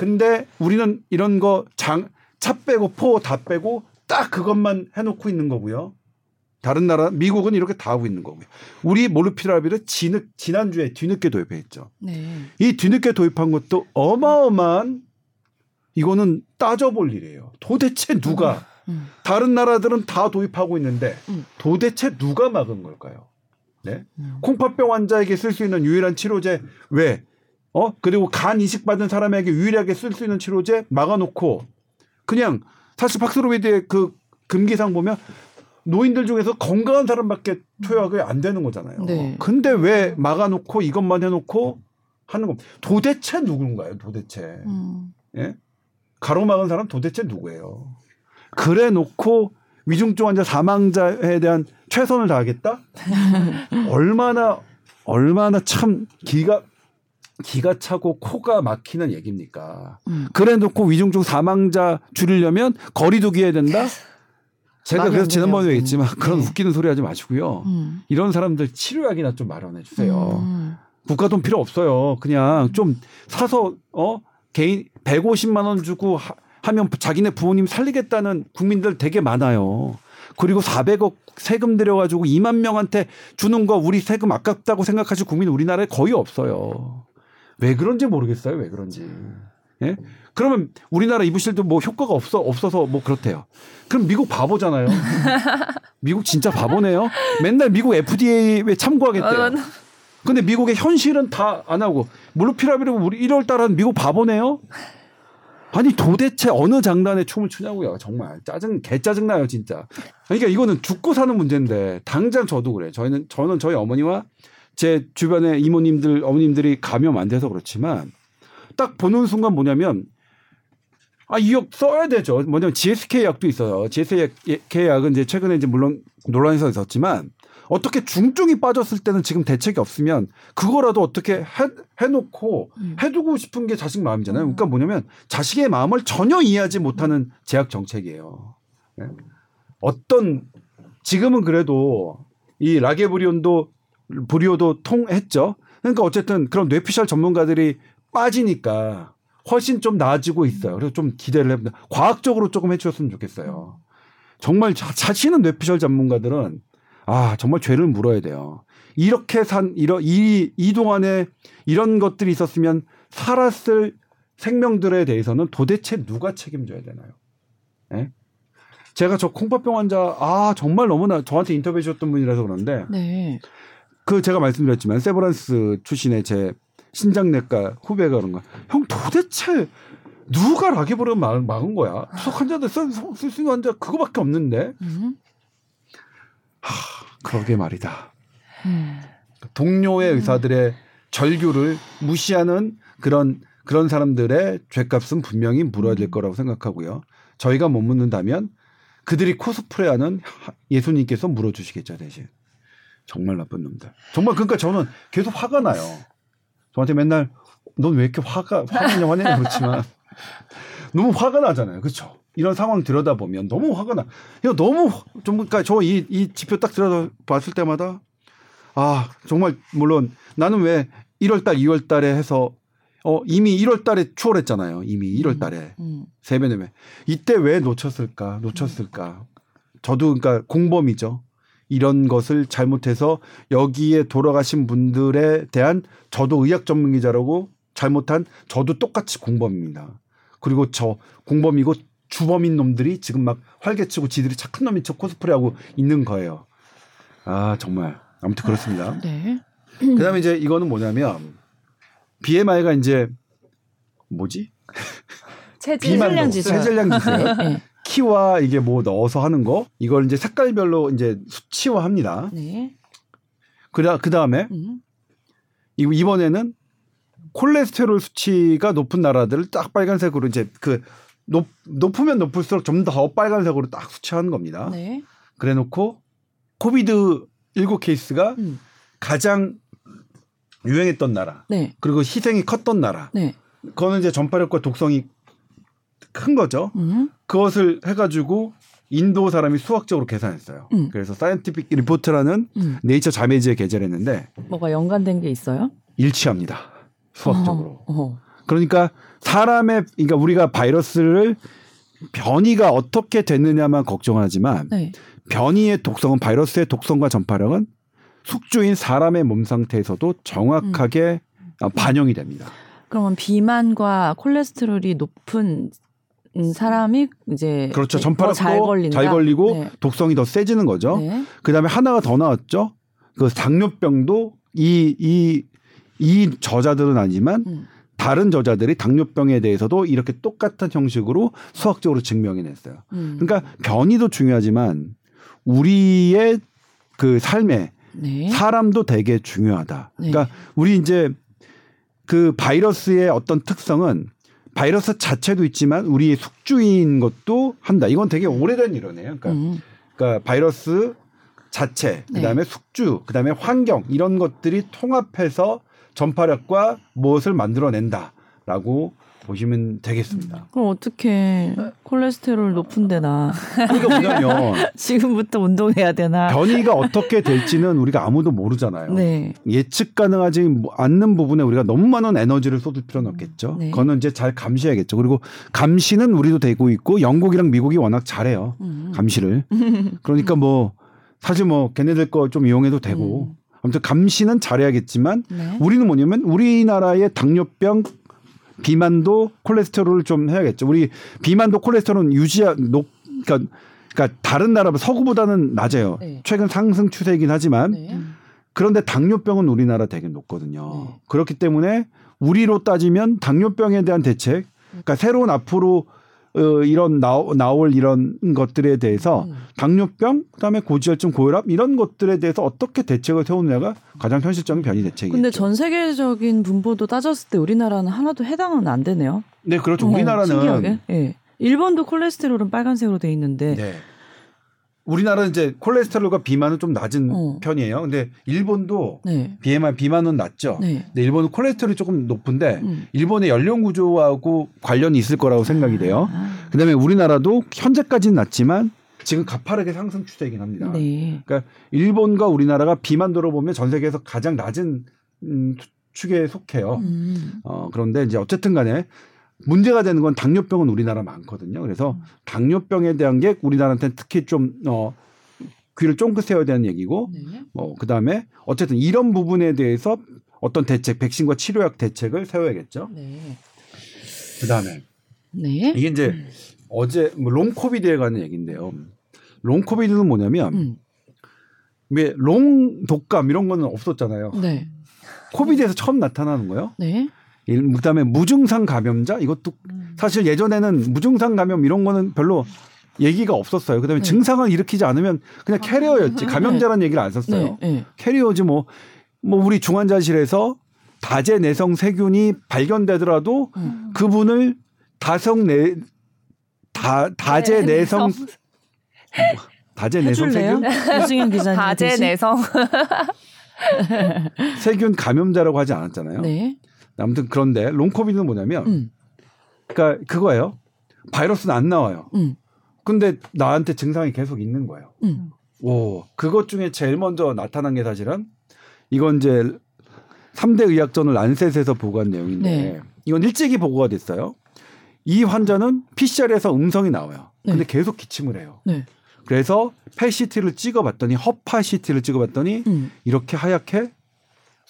근데 우리는 이런 거 장 차 빼고 포 다 빼고 딱 그것만 해놓고 있는 거고요. 다른 나라 미국은 이렇게 다 하고 있는 거고요. 우리 모르피라비를 지느, 지난주에 뒤늦게 도입했죠. 네. 이 뒤늦게 도입한 것도 어마어마한 이거는 따져볼 일이에요. 도대체 누가 음. 다른 나라들은 다 도입하고 있는데 음. 도대체 누가 막은 걸까요? 네? 음. 콩팥병 환자에게 쓸 수 있는 유일한 치료제 왜? 어? 그리고 간 이식 받은 사람에게 유일하게 쓸 수 있는 치료제 막아놓고 그냥 사실 박스로비드의 그 금기상 보면 노인들 중에서 건강한 사람밖에 투약이 안 되는 거잖아요. 네. 근데 왜 막아놓고 이것만 해놓고 하는 거? 도대체 누군가요? 도대체 음. 예? 가로막은 사람 도대체 누구예요? 그래 놓고 위중증 환자 사망자에 대한 최선을 다하겠다? 얼마나 얼마나 참 기가 기가 차고 코가 막히는 얘기입니까? 음. 그래 놓고 위중증 사망자 줄이려면 거리두기 해야 된다? 제가 그래서 안 지난번에. 얘기했지만 그런 네. 웃기는 소리 하지 마시고요. 음. 이런 사람들 치료약이나 좀 마련해 주세요. 음. 국가 돈 필요 없어요. 그냥 좀 사서 어 개인 150만 원 주고 하, 하면 자기네 부모님 살리겠다는 국민들 되게 많아요. 그리고 400억 세금 들여가지고 2만 명한테 주는 거 우리 세금 아깝다고 생각하실 국민 우리나라에 거의 없어요. 왜 그런지 모르겠어요. 왜 그런지. 예? 그러면 우리나라 이부실도 뭐 효과가 없어 없어서 뭐 그렇대요. 그럼 미국 바보잖아요. 미국 진짜 바보네요. 맨날 미국 FDA에 참고하겠대요. 아, 근데 미국의 현실은 다 안 하고 몰루피라비르 우리 1월 달은 미국 바보네요. 아니 도대체 어느 장단에 춤을 추냐고요. 정말 짜증 개 짜증 나요 진짜. 그러니까 이거는 죽고 사는 문제인데 당장 저도 그래. 저희는 저는 저희 어머니와 제 주변의 이모님들 어머님들이 감염 안 돼서 그렇지만 딱 보는 순간 뭐냐면 아, 이 약 써야 되죠. 뭐냐면 GSK 약도 있어요. GSK 약은 이제 최근에 이제 물론 논란에서 있었지만 어떻게 중증이 빠졌을 때는 지금 대책이 없으면 그거라도 어떻게 해, 해놓고 음. 해두고 싶은 게 자식 마음이잖아요. 그러니까 뭐냐면 자식의 마음을 전혀 이해하지 못하는 제약 정책이에요. 네. 어떤 지금은 그래도 이 라게브리온도 브리오도 통했죠. 그러니까 어쨌든 그런 뇌피셜 전문가들이 빠지니까 훨씬 좀 나아지고 있어요. 그래서 좀 기대를 해봅니다. 과학적으로 조금 해주셨으면 좋겠어요. 정말 자, 자신은 뇌피셜 전문가들은 아 정말 죄를 물어야 돼요. 이렇게 산 이런 이, 이 동안에 이런 것들이 있었으면 살았을 생명들에 대해서는 도대체 누가 책임져야 되나요? 예? 제가 저 콩팥병 환자 아 정말 너무나 저한테 인터뷰해 주셨던 분이라서 그런데 네. 그 제가 말씀드렸지만 세브란스 출신의 제 신장내과 후배가 그런 거. 형 도대체 누가 막, 막은 거야? 수석 환자들 쓸 수 있는 환자 그거밖에 없는데. 음. 그러게 말이다. 음. 동료의 의사들의 절규를 무시하는 그런 그런 사람들의 죄값은 분명히 물어야 될 거라고 생각하고요. 저희가 못 묻는다면 그들이 코스프레하는 하- 예수님께서 물어주시겠죠 대신 정말 나쁜 놈들. 정말 그러니까 저는 계속 화가 나요. 저한테 맨날 넌 왜 이렇게 화가 화내냐 화내냐 그렇지만 너무 화가 나잖아요. 그렇죠? 이런 상황 들여다 보면 너무 화가 나. 이거 너무 좀 그러니까 저 이 이 지표 딱 들여다 봤을 때마다 아 정말 물론 나는 왜 1월 달 2월 달에 해서 어 이미 1월 달에 추월했잖아요. 이미 1월 달에 음. 세배내매 이때 왜 놓쳤을까? 놓쳤을까? 저도 그러니까 공범이죠. 이런 것을 잘못해서 여기에 돌아가신 분들에 대한 저도 의학 전문 기자라고 잘못한 저도 똑같이 공범입니다. 그리고 저 공범이고 주범인 놈들이 지금 막 활개치고 지들이 착한 놈인 척 코스프레하고 있는 거예요. 아 정말 아무튼 그렇습니다. 네. 그다음에 이제 이거는 뭐냐면 BMI가 이제 뭐지? 체질 비만도 세질량 지수. 세질량 지수예요. 네. 키와 이게 뭐 넣어서 하는 거 이걸 이제 색깔별로 이제 수치화합니다. 네. 그다 그 다음에 음. 이번에는 콜레스테롤 수치가 높은 나라들을 딱 빨간색으로 이제 그 높, 높으면 높을수록 좀 더 빨간색으로 딱 수치하는 겁니다. 네. 그래놓고 COVID 19 case가 음. 가장 유행했던 나라 네. 그리고 희생이 컸던 나라 네. 그거는 이제 전파력과 독성이 큰 거죠. 음. 그것을 해가지고 인도 사람이 수학적으로 계산했어요. 음. 그래서 Scientific Report라는 음. 네이처 자매지에 게재했는데 뭐가 연관된 게 있어요? 일치합니다. 수학적으로. 어. 어. 그러니까 사람의 그러니까 우리가 바이러스를 변이가 어떻게 됐느냐만 걱정하지만 네. 변이의 독성은 바이러스의 독성과 전파력은 숙주인 사람의 몸 상태에서도 정확하게 어, 반영이 됩니다. 그러면 비만과 콜레스테롤이 높은 음, 사람이 이제 그렇죠. 더 전파력도 잘 걸린다. 잘 걸리고 네. 독성이 더 세지는 거죠. 네. 그다음에 하나가 더 나왔죠. 그 당뇨병도 이이 이 저자들은 아니지만 음. 다른 저자들이 당뇨병에 대해서도 이렇게 똑같은 형식으로 수학적으로 증명해 냈어요. 음. 그러니까 변이도 중요하지만 우리의 그 삶에 네. 사람도 되게 중요하다. 네. 그러니까 우리 이제 그 바이러스의 어떤 특성은 바이러스 자체도 있지만 우리의 숙주인 것도 한다. 이건 되게 오래된 이론이에요. 그러니까, 음. 그러니까 바이러스 자체, 그다음에 숙주, 그다음에 환경 이런 것들이 통합해서 전파력과 무엇을 만들어낸다라고 보시면 되겠습니다. 그럼 어떻게 콜레스테롤 높은 데나 그러니까 뭐냐면 지금부터 운동해야 되나? 변이가 어떻게 될지는 우리가 아무도 모르잖아요. 네. 예측 가능하지 않는 부분에 우리가 너무 많은 에너지를 쏟을 필요는 없겠죠. 네. 그거는 이제 잘 감시해야겠죠. 그리고 감시는 우리도 되고 있고 영국이랑 미국이 워낙 잘해요. 음. 감시를. 그러니까 뭐 사실 뭐 걔네들 거 좀 이용해도 되고 음. 아무튼 감시는 잘해야겠지만 네. 우리는 뭐냐면 우리나라의 당뇨병 비만도 콜레스테롤을 좀 해야겠죠. 우리 비만도 콜레스테롤은 유지하 높 그러니까 그러니까 다른 나라 서구보다는 낮아요. 네. 최근 상승 추세이긴 하지만 네. 그런데 당뇨병은 우리나라 되게 높거든요. 네. 그렇기 때문에 우리로 따지면 당뇨병에 대한 대책, 그러니까 새로운 앞으로 어, 이런 나오, 나올 이런 것들에 대해서 음. 당뇨병, 그다음에 고지혈증, 고혈압 이런 것들에 대해서 어떻게 대책을 세우느냐가 가장 현실적인 변이 대책이죠. 근데 전 세계적인 분포도 따졌을 때 우리나라는 하나도 해당은 안 되네요. 네, 그렇죠. 어, 우리나라는 신기하게. 예. 일본도 콜레스테롤은 빨간색으로 돼 있는데 네. 우리나라는 이제 콜레스테롤과 비만은 좀 낮은 어. 편이에요. 근데 일본도 네. BMI 비만은 낮죠. 네. 근데 일본은 콜레스테롤이 조금 높은데 음. 일본의 연령 구조하고 관련이 있을 거라고 생각이 돼요. 아, 그다음에 우리나라도 현재까지는 낮지만 지금 가파르게 상승 추세이긴 합니다. 네. 그러니까 일본과 우리나라가 비만도로 보면 전 세계에서 가장 낮은 음, 축에 속해요. 음. 어, 그런데 이제 어쨌든 간에 문제가 되는 건 당뇨병은 우리나라 많거든요. 그래서 음. 당뇨병에 대한 게 우리나라한테는 특히 좀 어, 귀를 쫑긋 세워야 되는 얘기고 네. 뭐 그다음에 어쨌든 이런 부분에 대해서 어떤 대책, 백신과 치료약 대책을 세워야겠죠. 네. 그다음에 네. 이게 이제 어제 뭐 long COVID에 관한 얘기인데요. long COVID는 뭐냐면 음. 왜 long 독감 이런 거는 없었잖아요. 네. COVID에서 처음 나타나는 거예요. 네. 일- 그다음에 무증상 감염자 이것도 사실 예전에는 무증상 감염 이런 거는 별로 얘기가 없었어요. 그다음에 네. 증상을 일으키지 않으면 그냥 carrier였지. 감염자라는 얘기를 안 썼어요. 네. 네. carrier지 뭐, 뭐 우리 중환자실에서 다제 내성 세균이 발견되더라도 음. 그분을 다성 내, 다, 다제 내성 다제 내성? 세균 유승현 기자님 다제? 내성. 세균 감염자라고 하지 않았잖아요. 네. 아무튼 그런데 롱코비드는 뭐냐면 음. 그러니까 그거예요. 바이러스는 안 나와요. 음. 근데 나한테 증상이 계속 있는 거예요. 음. 오, 그것 중에 제일 먼저 나타난 게 사실은 이건 이제 3대 의학전을 란셋에서 보고한 내용인데 네. 이건 일찍이 보고가 됐어요. 이 환자는 PCR에서 음성이 나와요. 근데 네. 계속 기침을 해요. 네. 그래서 펫CT를 찍어봤더니 허파 CT를 찍어봤더니 음. 이렇게 하얗게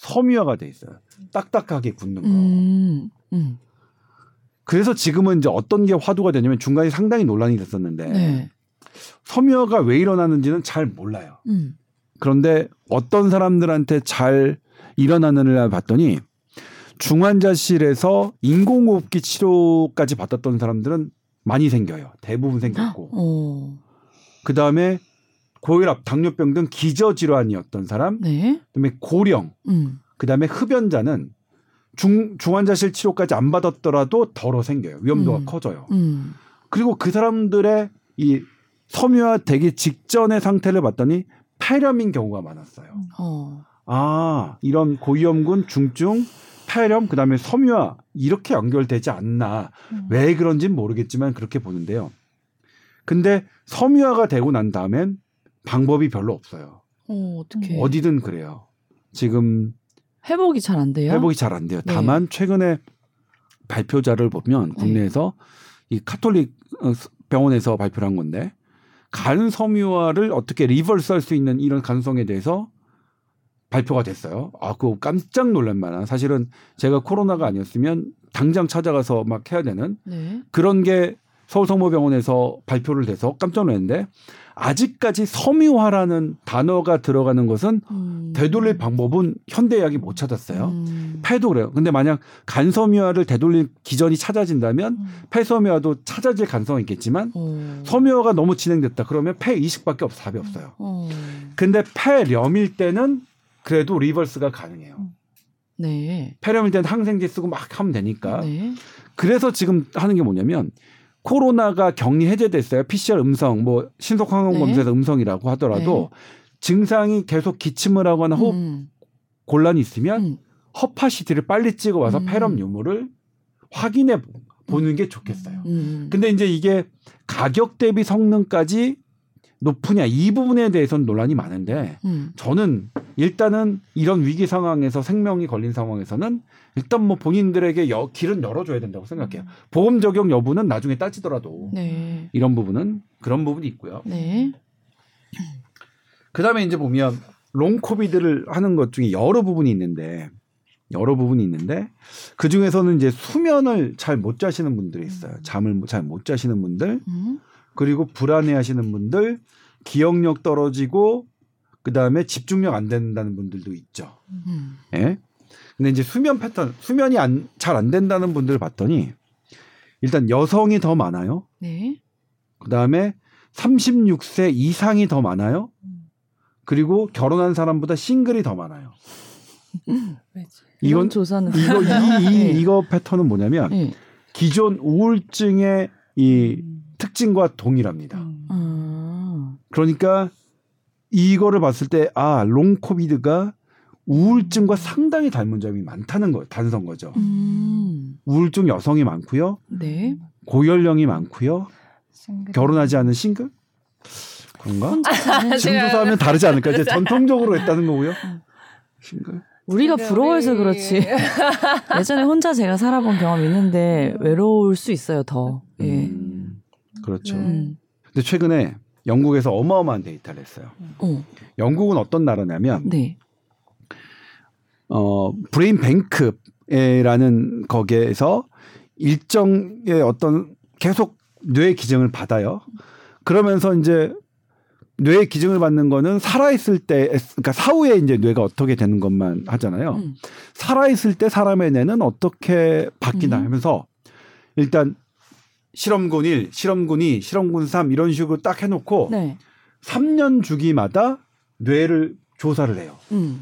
섬유화가 돼 있어요. 딱딱하게 굳는 거. 음. 음. 그래서 지금은 이제 어떤 게 화두가 되냐면 중간에 상당히 논란이 됐었는데 네. 섬유화가 왜 일어나는지는 잘 몰라요. 음. 그런데 어떤 사람들한테 잘 일어나느냐 봤더니 중환자실에서 인공호흡기 치료까지 받았던 사람들은 많이 생겨요. 대부분 생겼고. 어. 그 다음에 고혈압, 당뇨병 등 기저 질환이었던 사람, 네. 그다음에 고령, 음. 그 다음에 흡연자는 중, 중환자실 치료까지 안 받았더라도 덜어 생겨요. 위험도가 음. 커져요. 음. 그리고 그 사람들의 이 섬유화 되기 직전의 상태를 봤더니 폐렴인 경우가 많았어요. 어. 아, 이런 고위험군, 중증, 폐렴, 그 다음에 섬유화, 이렇게 연결되지 않나. 음. 왜 그런지는 모르겠지만 그렇게 보는데요. 근데 섬유화가 되고 난 다음엔 방법이 별로 없어요. 어, 어떻게 어디든 그래요. 지금 회복이 잘 안 돼요? 회복이 잘 안 돼요. 네. 다만 최근에 발표자를 보면 국내에서 이 카톨릭 어, 병원에서 발표를 한 건데 간 섬유화를 어떻게 reverse 할 수 있는 이런 가능성에 대해서 발표가 됐어요. 아, 그거 깜짝 놀랄 만한 사실은 제가 코로나가 아니었으면 당장 찾아가서 막 해야 되는 네. 그런 게 서울성모병원에서 발표를 돼서 깜짝 놀랐는데 아직까지 섬유화라는 단어가 들어가는 것은 음. 되돌릴 방법은 현대의학이 못 찾았어요. 음. 폐도 그래요. 근데 만약 간섬유화를 되돌릴 기전이 찾아진다면 음. 폐섬유화도 찾아질 가능성이 있겠지만 어. 섬유화가 너무 진행됐다. 그러면 폐 이식밖에 없어 답이 없어요. 어. 근데 폐렴일 때는 그래도 리버스가 가능해요. 네. 폐렴일 때는 항생제 쓰고 막 하면 되니까. 네. 그래서 지금 하는 게 뭐냐면 코로나가 격리 해제됐어요. PCR 음성, 뭐 신속 항원 네. 검사에서 음성이라고 하더라도 증상이 계속 기침을 하거나 호흡 음. 곤란이 있으면 음. 허파 CT를 빨리 찍어 와서 음. 폐렴 유무를 확인해 보- 보는 게 좋겠어요. 음. 근데 이제 이게 가격 대비 성능까지 높으냐 이 부분에 대해서는 논란이 많은데 음. 저는 일단은 이런 위기 상황에서 생명이 걸린 상황에서는 일단 뭐 본인들에게 여, 길은 열어줘야 된다고 생각해요. 보험 적용 여부는 나중에 따지더라도 네. 이런 부분은 그런 부분이 있고요. 네. 그다음에 이제 보면 롱 코비드를 하는 것 중에 여러 부분이 있는데 여러 부분이 있는데 그 중에서는 이제 수면을 잘 못 자시는 분들이 있어요. 잠을 잘 못 자시는 분들 음. 그리고 불안해 하시는 분들 기억력 떨어지고 그 다음에 집중력 안 된다는 분들도 있죠. 음. 예. 근데 이제 수면 패턴 수면이 안, 잘 안 된다는 분들을 봤더니 일단 여성이 더 많아요. 네. 그 다음에 36세 이상이 더 많아요. 그리고 결혼한 사람보다 싱글이 더 많아요. 왜지? 이런 이건 조사는 이거 이, 이 네. 이거 패턴은 뭐냐면 네. 기존 우울증의 이 특징과 동일합니다. 음. 아. 그러니까 이거를 봤을 때 아 롱 코비드가 우울증과 상당히 닮은 점이 많다는 거 단선 거죠. 음. 우울증 여성이 많고요, 네. 고연령이 많고요, 싱글. 결혼하지 않은 싱글 그런가? 아, 지금 조사 하면 다르지 않을까? 이제 전통적으로 했다는 거고요. 싱글. 우리가 부러워해서 그렇지. 예전에 혼자 제가 살아본 경험이 있는데 외로울 수 있어요 더. 예. 음, 그렇죠. 네. 음. 근데 최근에 영국에서 어마어마한 데이터를 했어요. 어. 영국은 어떤 나라냐면 네. 어 brain bank라는 거기에서 일정의 어떤 계속 뇌 기증을 받아요. 그러면서 이제 뇌 기증을 받는 거는 살아있을 때, 그러니까 사후에 이제 뇌가 어떻게 되는 것만 하잖아요. 음. 살아있을 때 사람의 뇌는 어떻게 바뀌나 음. 하면서 일단 실험군 1, 실험군 2, 실험군 3 이런 식으로 딱 해놓고 네. 3년 주기마다 뇌를 조사를 해요. 음.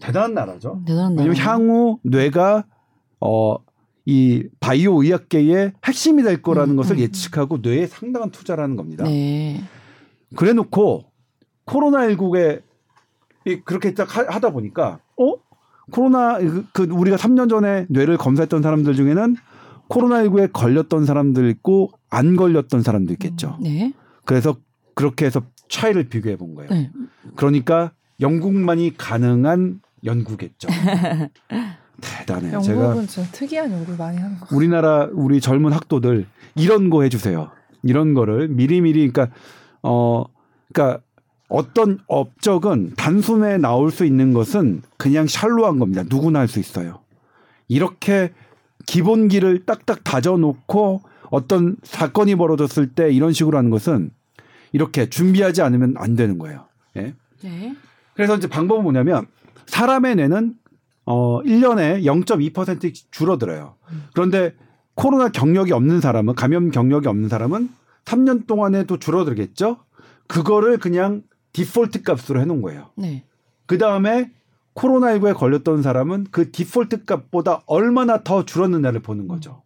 대단한 나라죠. 대단한 왜냐면 나라. 향후 뇌가 어 이 바이오 의학계의 핵심이 될 거라는 음, 것을 음. 예측하고 뇌에 상당한 투자를 하는 겁니다. 네. 그래 놓고 코로나19에 그렇게 딱 하- 하다 보니까 어? 코로나 그- 그 우리가 3년 전에 뇌를 검사했던 사람들 중에는 코로나19에 걸렸던 사람들 있고 안 걸렸던 사람도 있겠죠. 네. 그래서 그렇게 해서 차이를 비교해 본 거예요. 네. 그러니까 영국만이 가능한 연구겠죠. 대단해요. 제가 영국은 진짜 특이한 연구를 많이 하는 것 같아요. 우리나라 우리 젊은 학도들 이런 거 해주세요. 이런 거를 미리미리 그러니까 어 그러니까 어떤 업적은 단숨에 나올 수 있는 것은 그냥 샬로한 겁니다. 누구나 할 수 있어요. 이렇게 기본기를 딱딱 다져놓고 어떤 사건이 벌어졌을 때 이런 식으로 하는 것은 이렇게 준비하지 않으면 안 되는 거예요. 예. 네. 그래서 이제 방법은 뭐냐면 사람의 뇌는 어 1년에 0.2% 줄어들어요. 그런데 코로나 경력이 없는 사람은 감염 경력이 없는 사람은 3년 동안에도 줄어들겠죠. 그거를 그냥 디폴트 값으로 해 놓은 거예요. 네. 그 다음에 코로나19에 걸렸던 사람은 그 디폴트 값보다 얼마나 더 줄었느냐를 보는 거죠.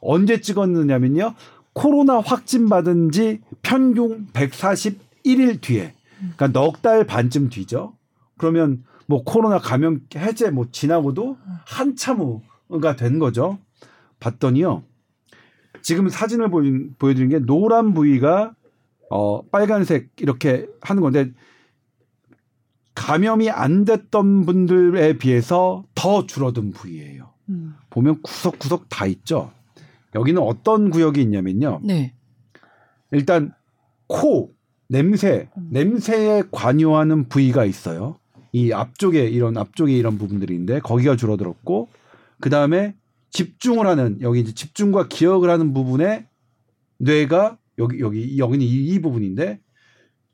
언제 찍었느냐면요. 코로나 확진 받은 지 평균 141일 뒤에. 그러니까 넉 달 반쯤 뒤죠. 그러면 뭐 코로나 감염 해제 뭐 지나고도 한참 후가 된 거죠. 봤더니요. 지금 사진을 보여, 보여드린 게 노란 부위가 어 빨간색 이렇게 하는 건데 감염이 안 됐던 분들에 비해서 더 줄어든 부위예요. 음. 보면 구석구석 다 있죠. 여기는 어떤 구역이 있냐면요. 네. 일단 코, 냄새, 냄새에 관여하는 부위가 있어요. 이 앞쪽에 이런 앞쪽에 이런 부분들인데 거기가 줄어들었고 그 다음에 집중을 하는 여기 이제 집중과 기억을 하는 부분에 뇌가 여기 여기 여기는 이, 이 부분인데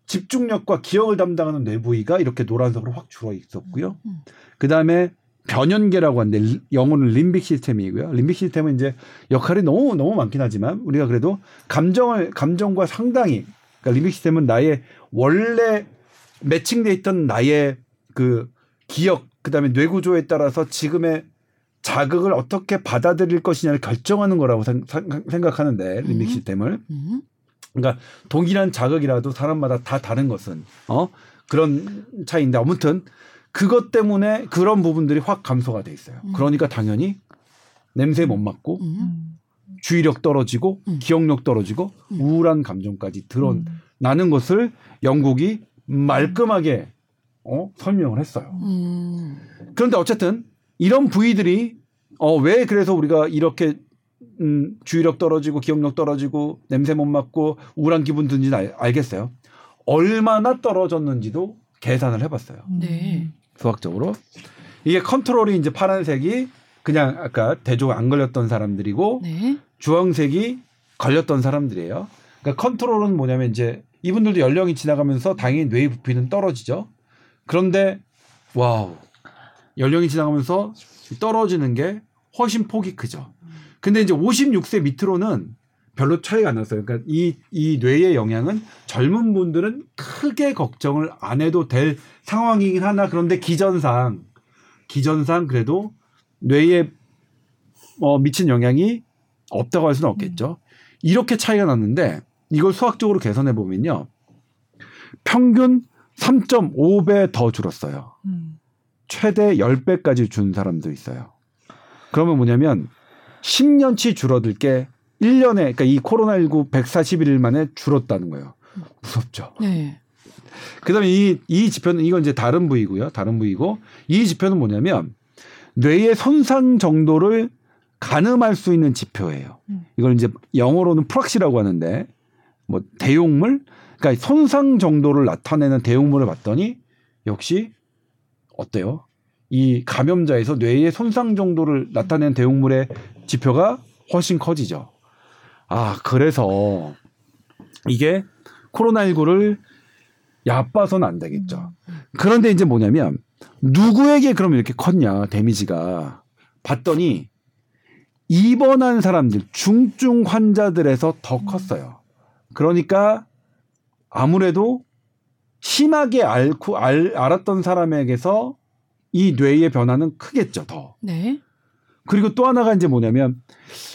집중력과 기억을 담당하는 뇌 부위가 이렇게 노란색으로 확 줄어 있었고요. 음. 그 다음에 변연계라고 하는데 리- 영어는 림빅 시스템이고요. 림빅 시스템은 이제 역할이 너무 너무 많긴 하지만 우리가 그래도 감정을 감정과 상당히 그러니까 림빅 시스템은 나의 원래 매칭돼 있던 나의 그 기억 그다음에 뇌 구조에 따라서 지금의 자극을 어떻게 받아들일 것이냐를 결정하는 거라고 생- 생각하는데 림빅 음. 시스템을 음. 그러니까 동일한 자극이라도 사람마다 다 다른 것은 어 그런 차이인데 아무튼 그것 때문에 그런 부분들이 확 감소가 돼 있어요. 음. 그러니까 당연히 냄새 못 맡고 음. 음. 주의력 떨어지고 음. 기억력 떨어지고 음. 우울한 감정까지 드러나는 음. 것을 영국이 말끔하게 어, 설명을 했어요. 음. 그런데 어쨌든 이런 부위들이 어, 왜 그래서 우리가 이렇게 음, 주의력 떨어지고 기억력 떨어지고 냄새 못 맡고 우울한 기분 든지는 알, 알겠어요. 얼마나 떨어졌는지도 계산을 해봤어요. 네. 수학적으로 이게 컨트롤이 이제 파란색이 그냥 아까 대조가 안 걸렸던 사람들이고 네. 주황색이 걸렸던 사람들이에요. 그러니까 컨트롤은 뭐냐면 이제 이분들도 연령이 지나가면서 당연히 뇌의 부피는 떨어지죠. 그런데 wow 연령이 지나가면서 떨어지는 게 훨씬 폭이 크죠. 근데 이제 56세 밑으로는 별로 차이가 안 났어요. 그러니까 이, 이 뇌의 영향은 젊은 분들은 크게 걱정을 안 해도 될 상황이긴 하나 그런데 기전상 기전상 그래도 뇌에 어, 미친 영향이 없다고 할 수는 없겠죠. 이렇게 차이가 났는데 이걸 수학적으로 계산해 보면요. 평균 3.5배 더 줄었어요. 음. 최대 10배까지 준 사람도 있어요. 그러면 뭐냐면 10년치 줄어들 게 1년에 그러니까 이 코로나19 141일 만에 줄었다는 거예요. 무섭죠. 네. 그다음에 이, 이 지표는 이건 이제 다른 부위고요. 다른 부위고 이 지표는 뭐냐면 뇌의 손상 정도를 가늠할 수 있는 지표예요. 음. 이걸 이제 영어로는 프락시라고 하는데 뭐 대용물 그러니까 손상 정도를 나타내는 대용물을 봤더니 역시 어때요? 이 감염자에서 뇌의 손상 정도를 나타내는 대용물의 지표가 훨씬 커지죠. 아, 그래서 이게 코로나19를 얕봐서는 안 되겠죠. 그런데 이제 뭐냐면 누구에게 그럼 이렇게 컸냐 데미지가 봤더니 입원한 사람들 중증 환자들에서 더 컸어요. 그러니까 아무래도 심하게 앓고 알, 알았던 사람에게서 이 뇌의 변화는 크겠죠 더. 네. 그리고 또 하나가 이제 뭐냐면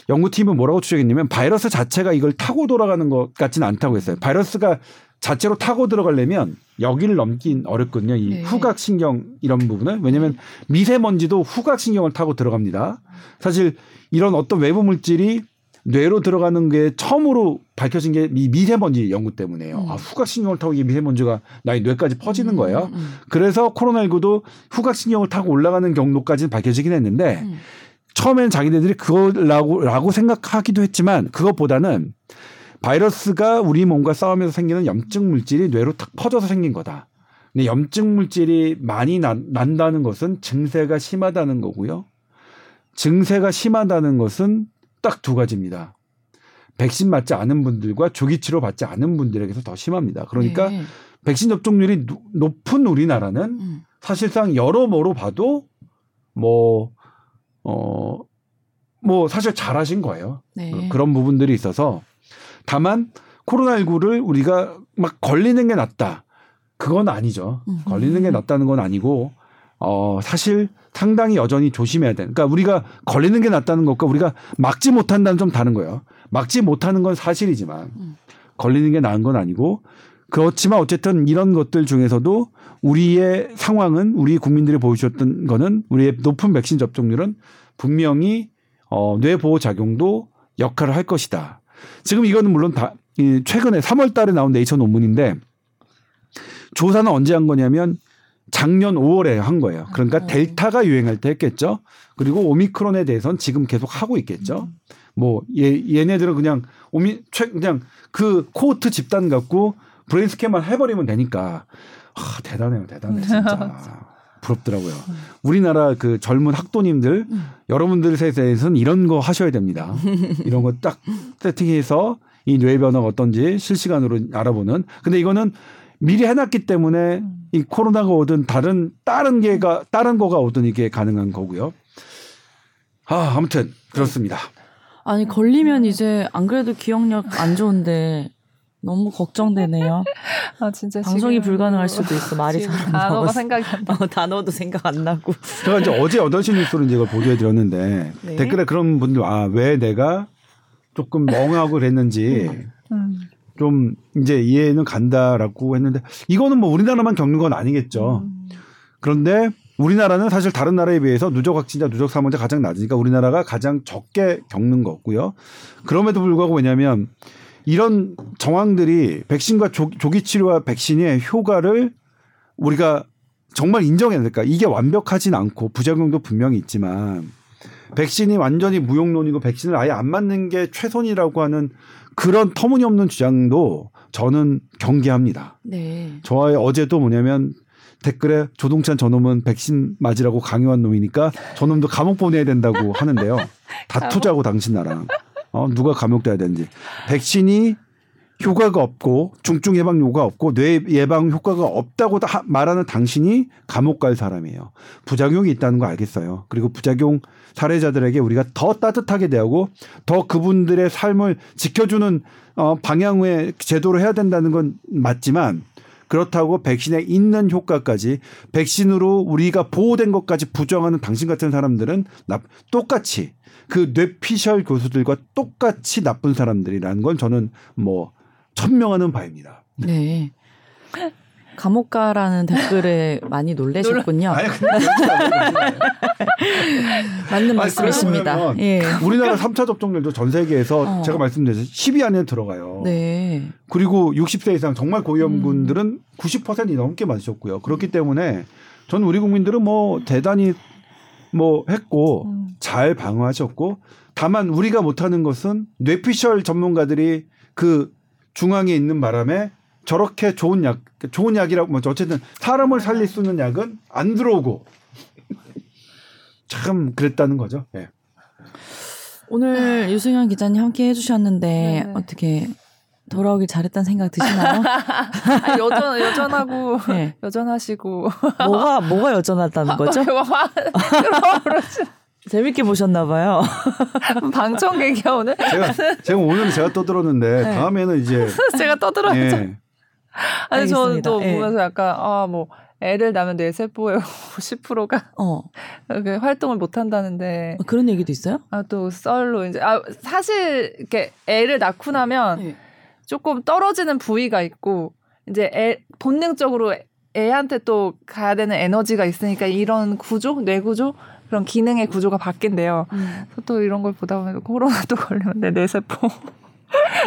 연구팀은 뭐라고 추적했냐면 바이러스 자체가 이걸 타고 돌아가는 것 같지는 않다고 했어요. 바이러스가 자체로 타고 들어가려면 여기를 넘긴 어렵거든요. 이 네. 후각신경 이런 부분은 왜냐하면 미세먼지도 후각신경을 타고 들어갑니다. 사실 이런 어떤 외부 물질이 뇌로 들어가는 게 처음으로 밝혀진 게 이 미세먼지 연구 때문에요. 음. 아, 후각신경을 타고 이게 미세먼지가 나의 뇌까지 퍼지는 거예요. 음, 음, 그래서 코로나19도 후각신경을 타고 올라가는 경로까지는 밝혀지긴 했는데 음. 처음엔 자기네들이 그거라고 라고 생각하기도 했지만 그것보다는 바이러스가 우리 몸과 싸우면서 생기는 염증 물질이 뇌로 탁 퍼져서 생긴 거다. 근데 염증 물질이 많이 난, 난다는 것은 증세가 심하다는 거고요. 증세가 심하다는 것은 딱 두 가지입니다. 백신 맞지 않은 분들과 조기 치료 받지 않은 분들에게서 더 심합니다. 그러니까 네. 백신 접종률이 노- 높은 우리나라는 음. 사실상 여러모로 봐도 뭐, 어, 뭐 사실 잘하신 거예요. 네. 그런 부분들이 있어서 다만 코로나19를 우리가 막 걸리는 게 낫다. 그건 아니죠. 음. 걸리는 게 낫다는 건 아니고 어 사실 상당히 여전히 조심해야 돼. 그러니까 우리가 걸리는 게 낫다는 것과 우리가 막지 못한다는 좀 다른 거예요. 막지 못하는 건 사실이지만 음. 걸리는 게 나은 건 아니고 그렇지만 어쨌든 이런 것들 중에서도 우리의 상황은 우리 국민들이 보여주셨던 거는 우리의 높은 백신 접종률은 분명히 어, 뇌 보호 작용도 역할을 할 것이다. 지금 이거는 물론 다 이, 최근에 3월 달에 나온 네이처 논문인데 조사는 언제 한 거냐면 작년 5월에 한 거예요. 그러니까 어. 델타가 유행할 때 했겠죠. 그리고 오미크론에 대해서는 지금 계속 하고 있겠죠. 뭐 얘, 얘네들은 그냥 오미 최 그냥 그 코호트 집단 갖고 brain scan만 해버리면 되니까 아, 대단해요, 대단해 진짜 부럽더라고요. 우리나라 그 젊은 학도님들 음. 여러분들 세대에서는 이런 거 하셔야 됩니다. 이런 거 딱 세팅해서 이 뇌 변화가 어떤지 실시간으로 알아보는. 근데 이거는 미리 해놨기 때문에 이 코로나가 오든 다른 다른 게가 다른 거가 오든 이게 가능한 거고요. 아 아무튼 그렇습니다. 아니 걸리면 이제 안 그래도 기억력 안 좋은데 너무 걱정되네요. 아 진짜 방송이 지금 불가능할 수도 있어. 말이 지금 잘안 단어가. 생각이 안 나. 어, 단어도 생각 안 나고. 제가 이제 어제 8시 뉴스로 이제 이걸 보도해 드렸는데 네. 댓글에 그런 분들 아 왜 내가 조금 멍하고 그랬는지 음. 좀 이제 이해는 간다라고 했는데 이거는 뭐 우리나라만 겪는 건 아니겠죠. 음. 그런데 우리나라는 사실 다른 나라에 비해서 누적 확진자, 누적 사망자 가장 낮으니까 우리나라가 가장 적게 겪는 거고요. 그럼에도 불구하고 왜냐하면 이런 정황들이 백신과 조, 조기 치료와 백신의 효과를 우리가 정말 인정해야 될까? 이게 완벽하진 않고 부작용도 분명히 있지만 백신이 완전히 무용론이고 백신을 아예 안 맞는 게 최선이라고 하는 그런 터무니없는 주장도 저는 경계합니다. 네. 저의 어제도 뭐냐면 댓글에 조동찬 저놈은 백신 맞으라고 강요한 놈이니까 저놈도 감옥 보내야 된다고 하는데요. 다투자고 당신 나랑. 어, 누가 감옥돼야 되는지. 백신이 효과가 없고 중증 예방 효과가 없고 뇌 예방 효과가 없다고 다 말하는 당신이 감옥 갈 사람이에요. 부작용이 있다는 거 알겠어요. 그리고 부작용 사례자들에게 우리가 더 따뜻하게 대하고 더 그분들의 삶을 지켜주는 어, 방향의 제도로 해야 된다는 건 맞지만 그렇다고 백신에 있는 효과까지 백신으로 우리가 보호된 것까지 부정하는 당신 같은 사람들은 나, 똑같이 그 뇌피셜 교수들과 똑같이 나쁜 사람들이라는 건 저는 뭐 천명하는 바입니다. 네. 감옥 가라는 댓글에 많이 놀라셨군요. 아니. 맞는 말씀이십니다. 예. 우리나라 3차 접종률도 전 세계에서 어. 제가 말씀드렸듯이 10위 안에 들어가요. 네. 그리고 60세 이상 정말 고위험군들은 90%이 넘게 맞으셨고요. 그렇기 때문에 저는 우리 국민들은 뭐 대단히 뭐 했고 음. 잘 방어하셨고 다만 우리가 못하는 것은 뇌피셜 전문가들이 그 중앙에 있는 바람에 저렇게 좋은 약, 좋은 약이라고 뭐 어쨌든 사람을 살릴 수 있는 약은 안 들어오고 참 그랬다는 거죠. 예. 오늘 유승현 기자님 함께 해주셨는데 네네. 어떻게 돌아오길 잘했다는 생각 드시나요? 아, 여전 여전하고 네. 여전하시고 뭐가 뭐가 여전하다는 거죠? 화- 재밌게 보셨나 봐요. 방청객이야 오늘 제가 제가 오늘 제가 떠들었는데 네. 다음에는 이제 제가 떠들어야죠. 예. 아니 저는 또 알겠습니다. 예. 보면서 약간 아뭐 애를 낳으면 뇌세포의 50%가 어 활동을 못 한다는데 그런 얘기도 있어요? 아또 썰로 이제 아 사실 이렇게 애를 낳고 나면 네. 조금 떨어지는 부위가 있고 이제 애, 본능적으로 애한테 또 가야 되는 에너지가 있으니까 이런 구조, 뇌 구조 그런 기능의 구조가 바뀐대요. 음. 또 이런 걸 보다 보면 코로나도 걸리면 내 뇌세포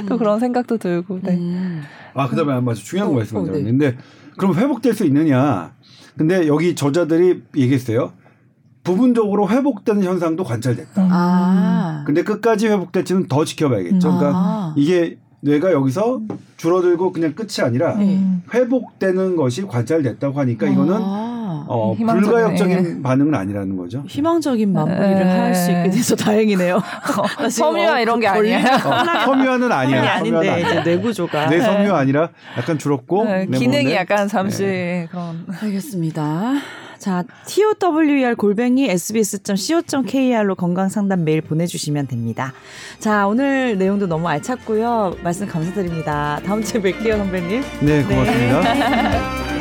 또 그런 생각도 들고. 네. 음. 아, 그다음에 맞아 중요한 어, 거 어, 말씀드렸는데 그럼 회복될 수 있느냐? 근데 여기 저자들이 얘기했어요. 부분적으로 회복되는 현상도 관찰됐다. 음. 아. 근데 끝까지 회복될지는 더 지켜봐야겠죠. 그러니까 아. 이게 뇌가 여기서 줄어들고 그냥 끝이 아니라 네. 음. 회복되는 것이 관찰됐다고 하니까 이거는 아. 어. 불가역적인 반응은 아니라는 거죠. 희망적인 마무리를 네. 할수 있게 돼서 다행이네요. 나 지금 섬유화 어, 이런 게. 어, 섬유화는 아니야. 아니 아닌데 이제 아니야. 뇌구조가. 뇌 섬유 아니라 약간 줄었고 네, 내 기능이 약간 잠시 그런. 알겠습니다. 자, tower 골뱅이 sbs.co.kr로 건강 상담 메일 보내주시면 됩니다. 자, 오늘 내용도 너무 알찼고요. 말씀 감사드립니다. 다음 주에 뵐게요, 선배님. 네 고맙습니다.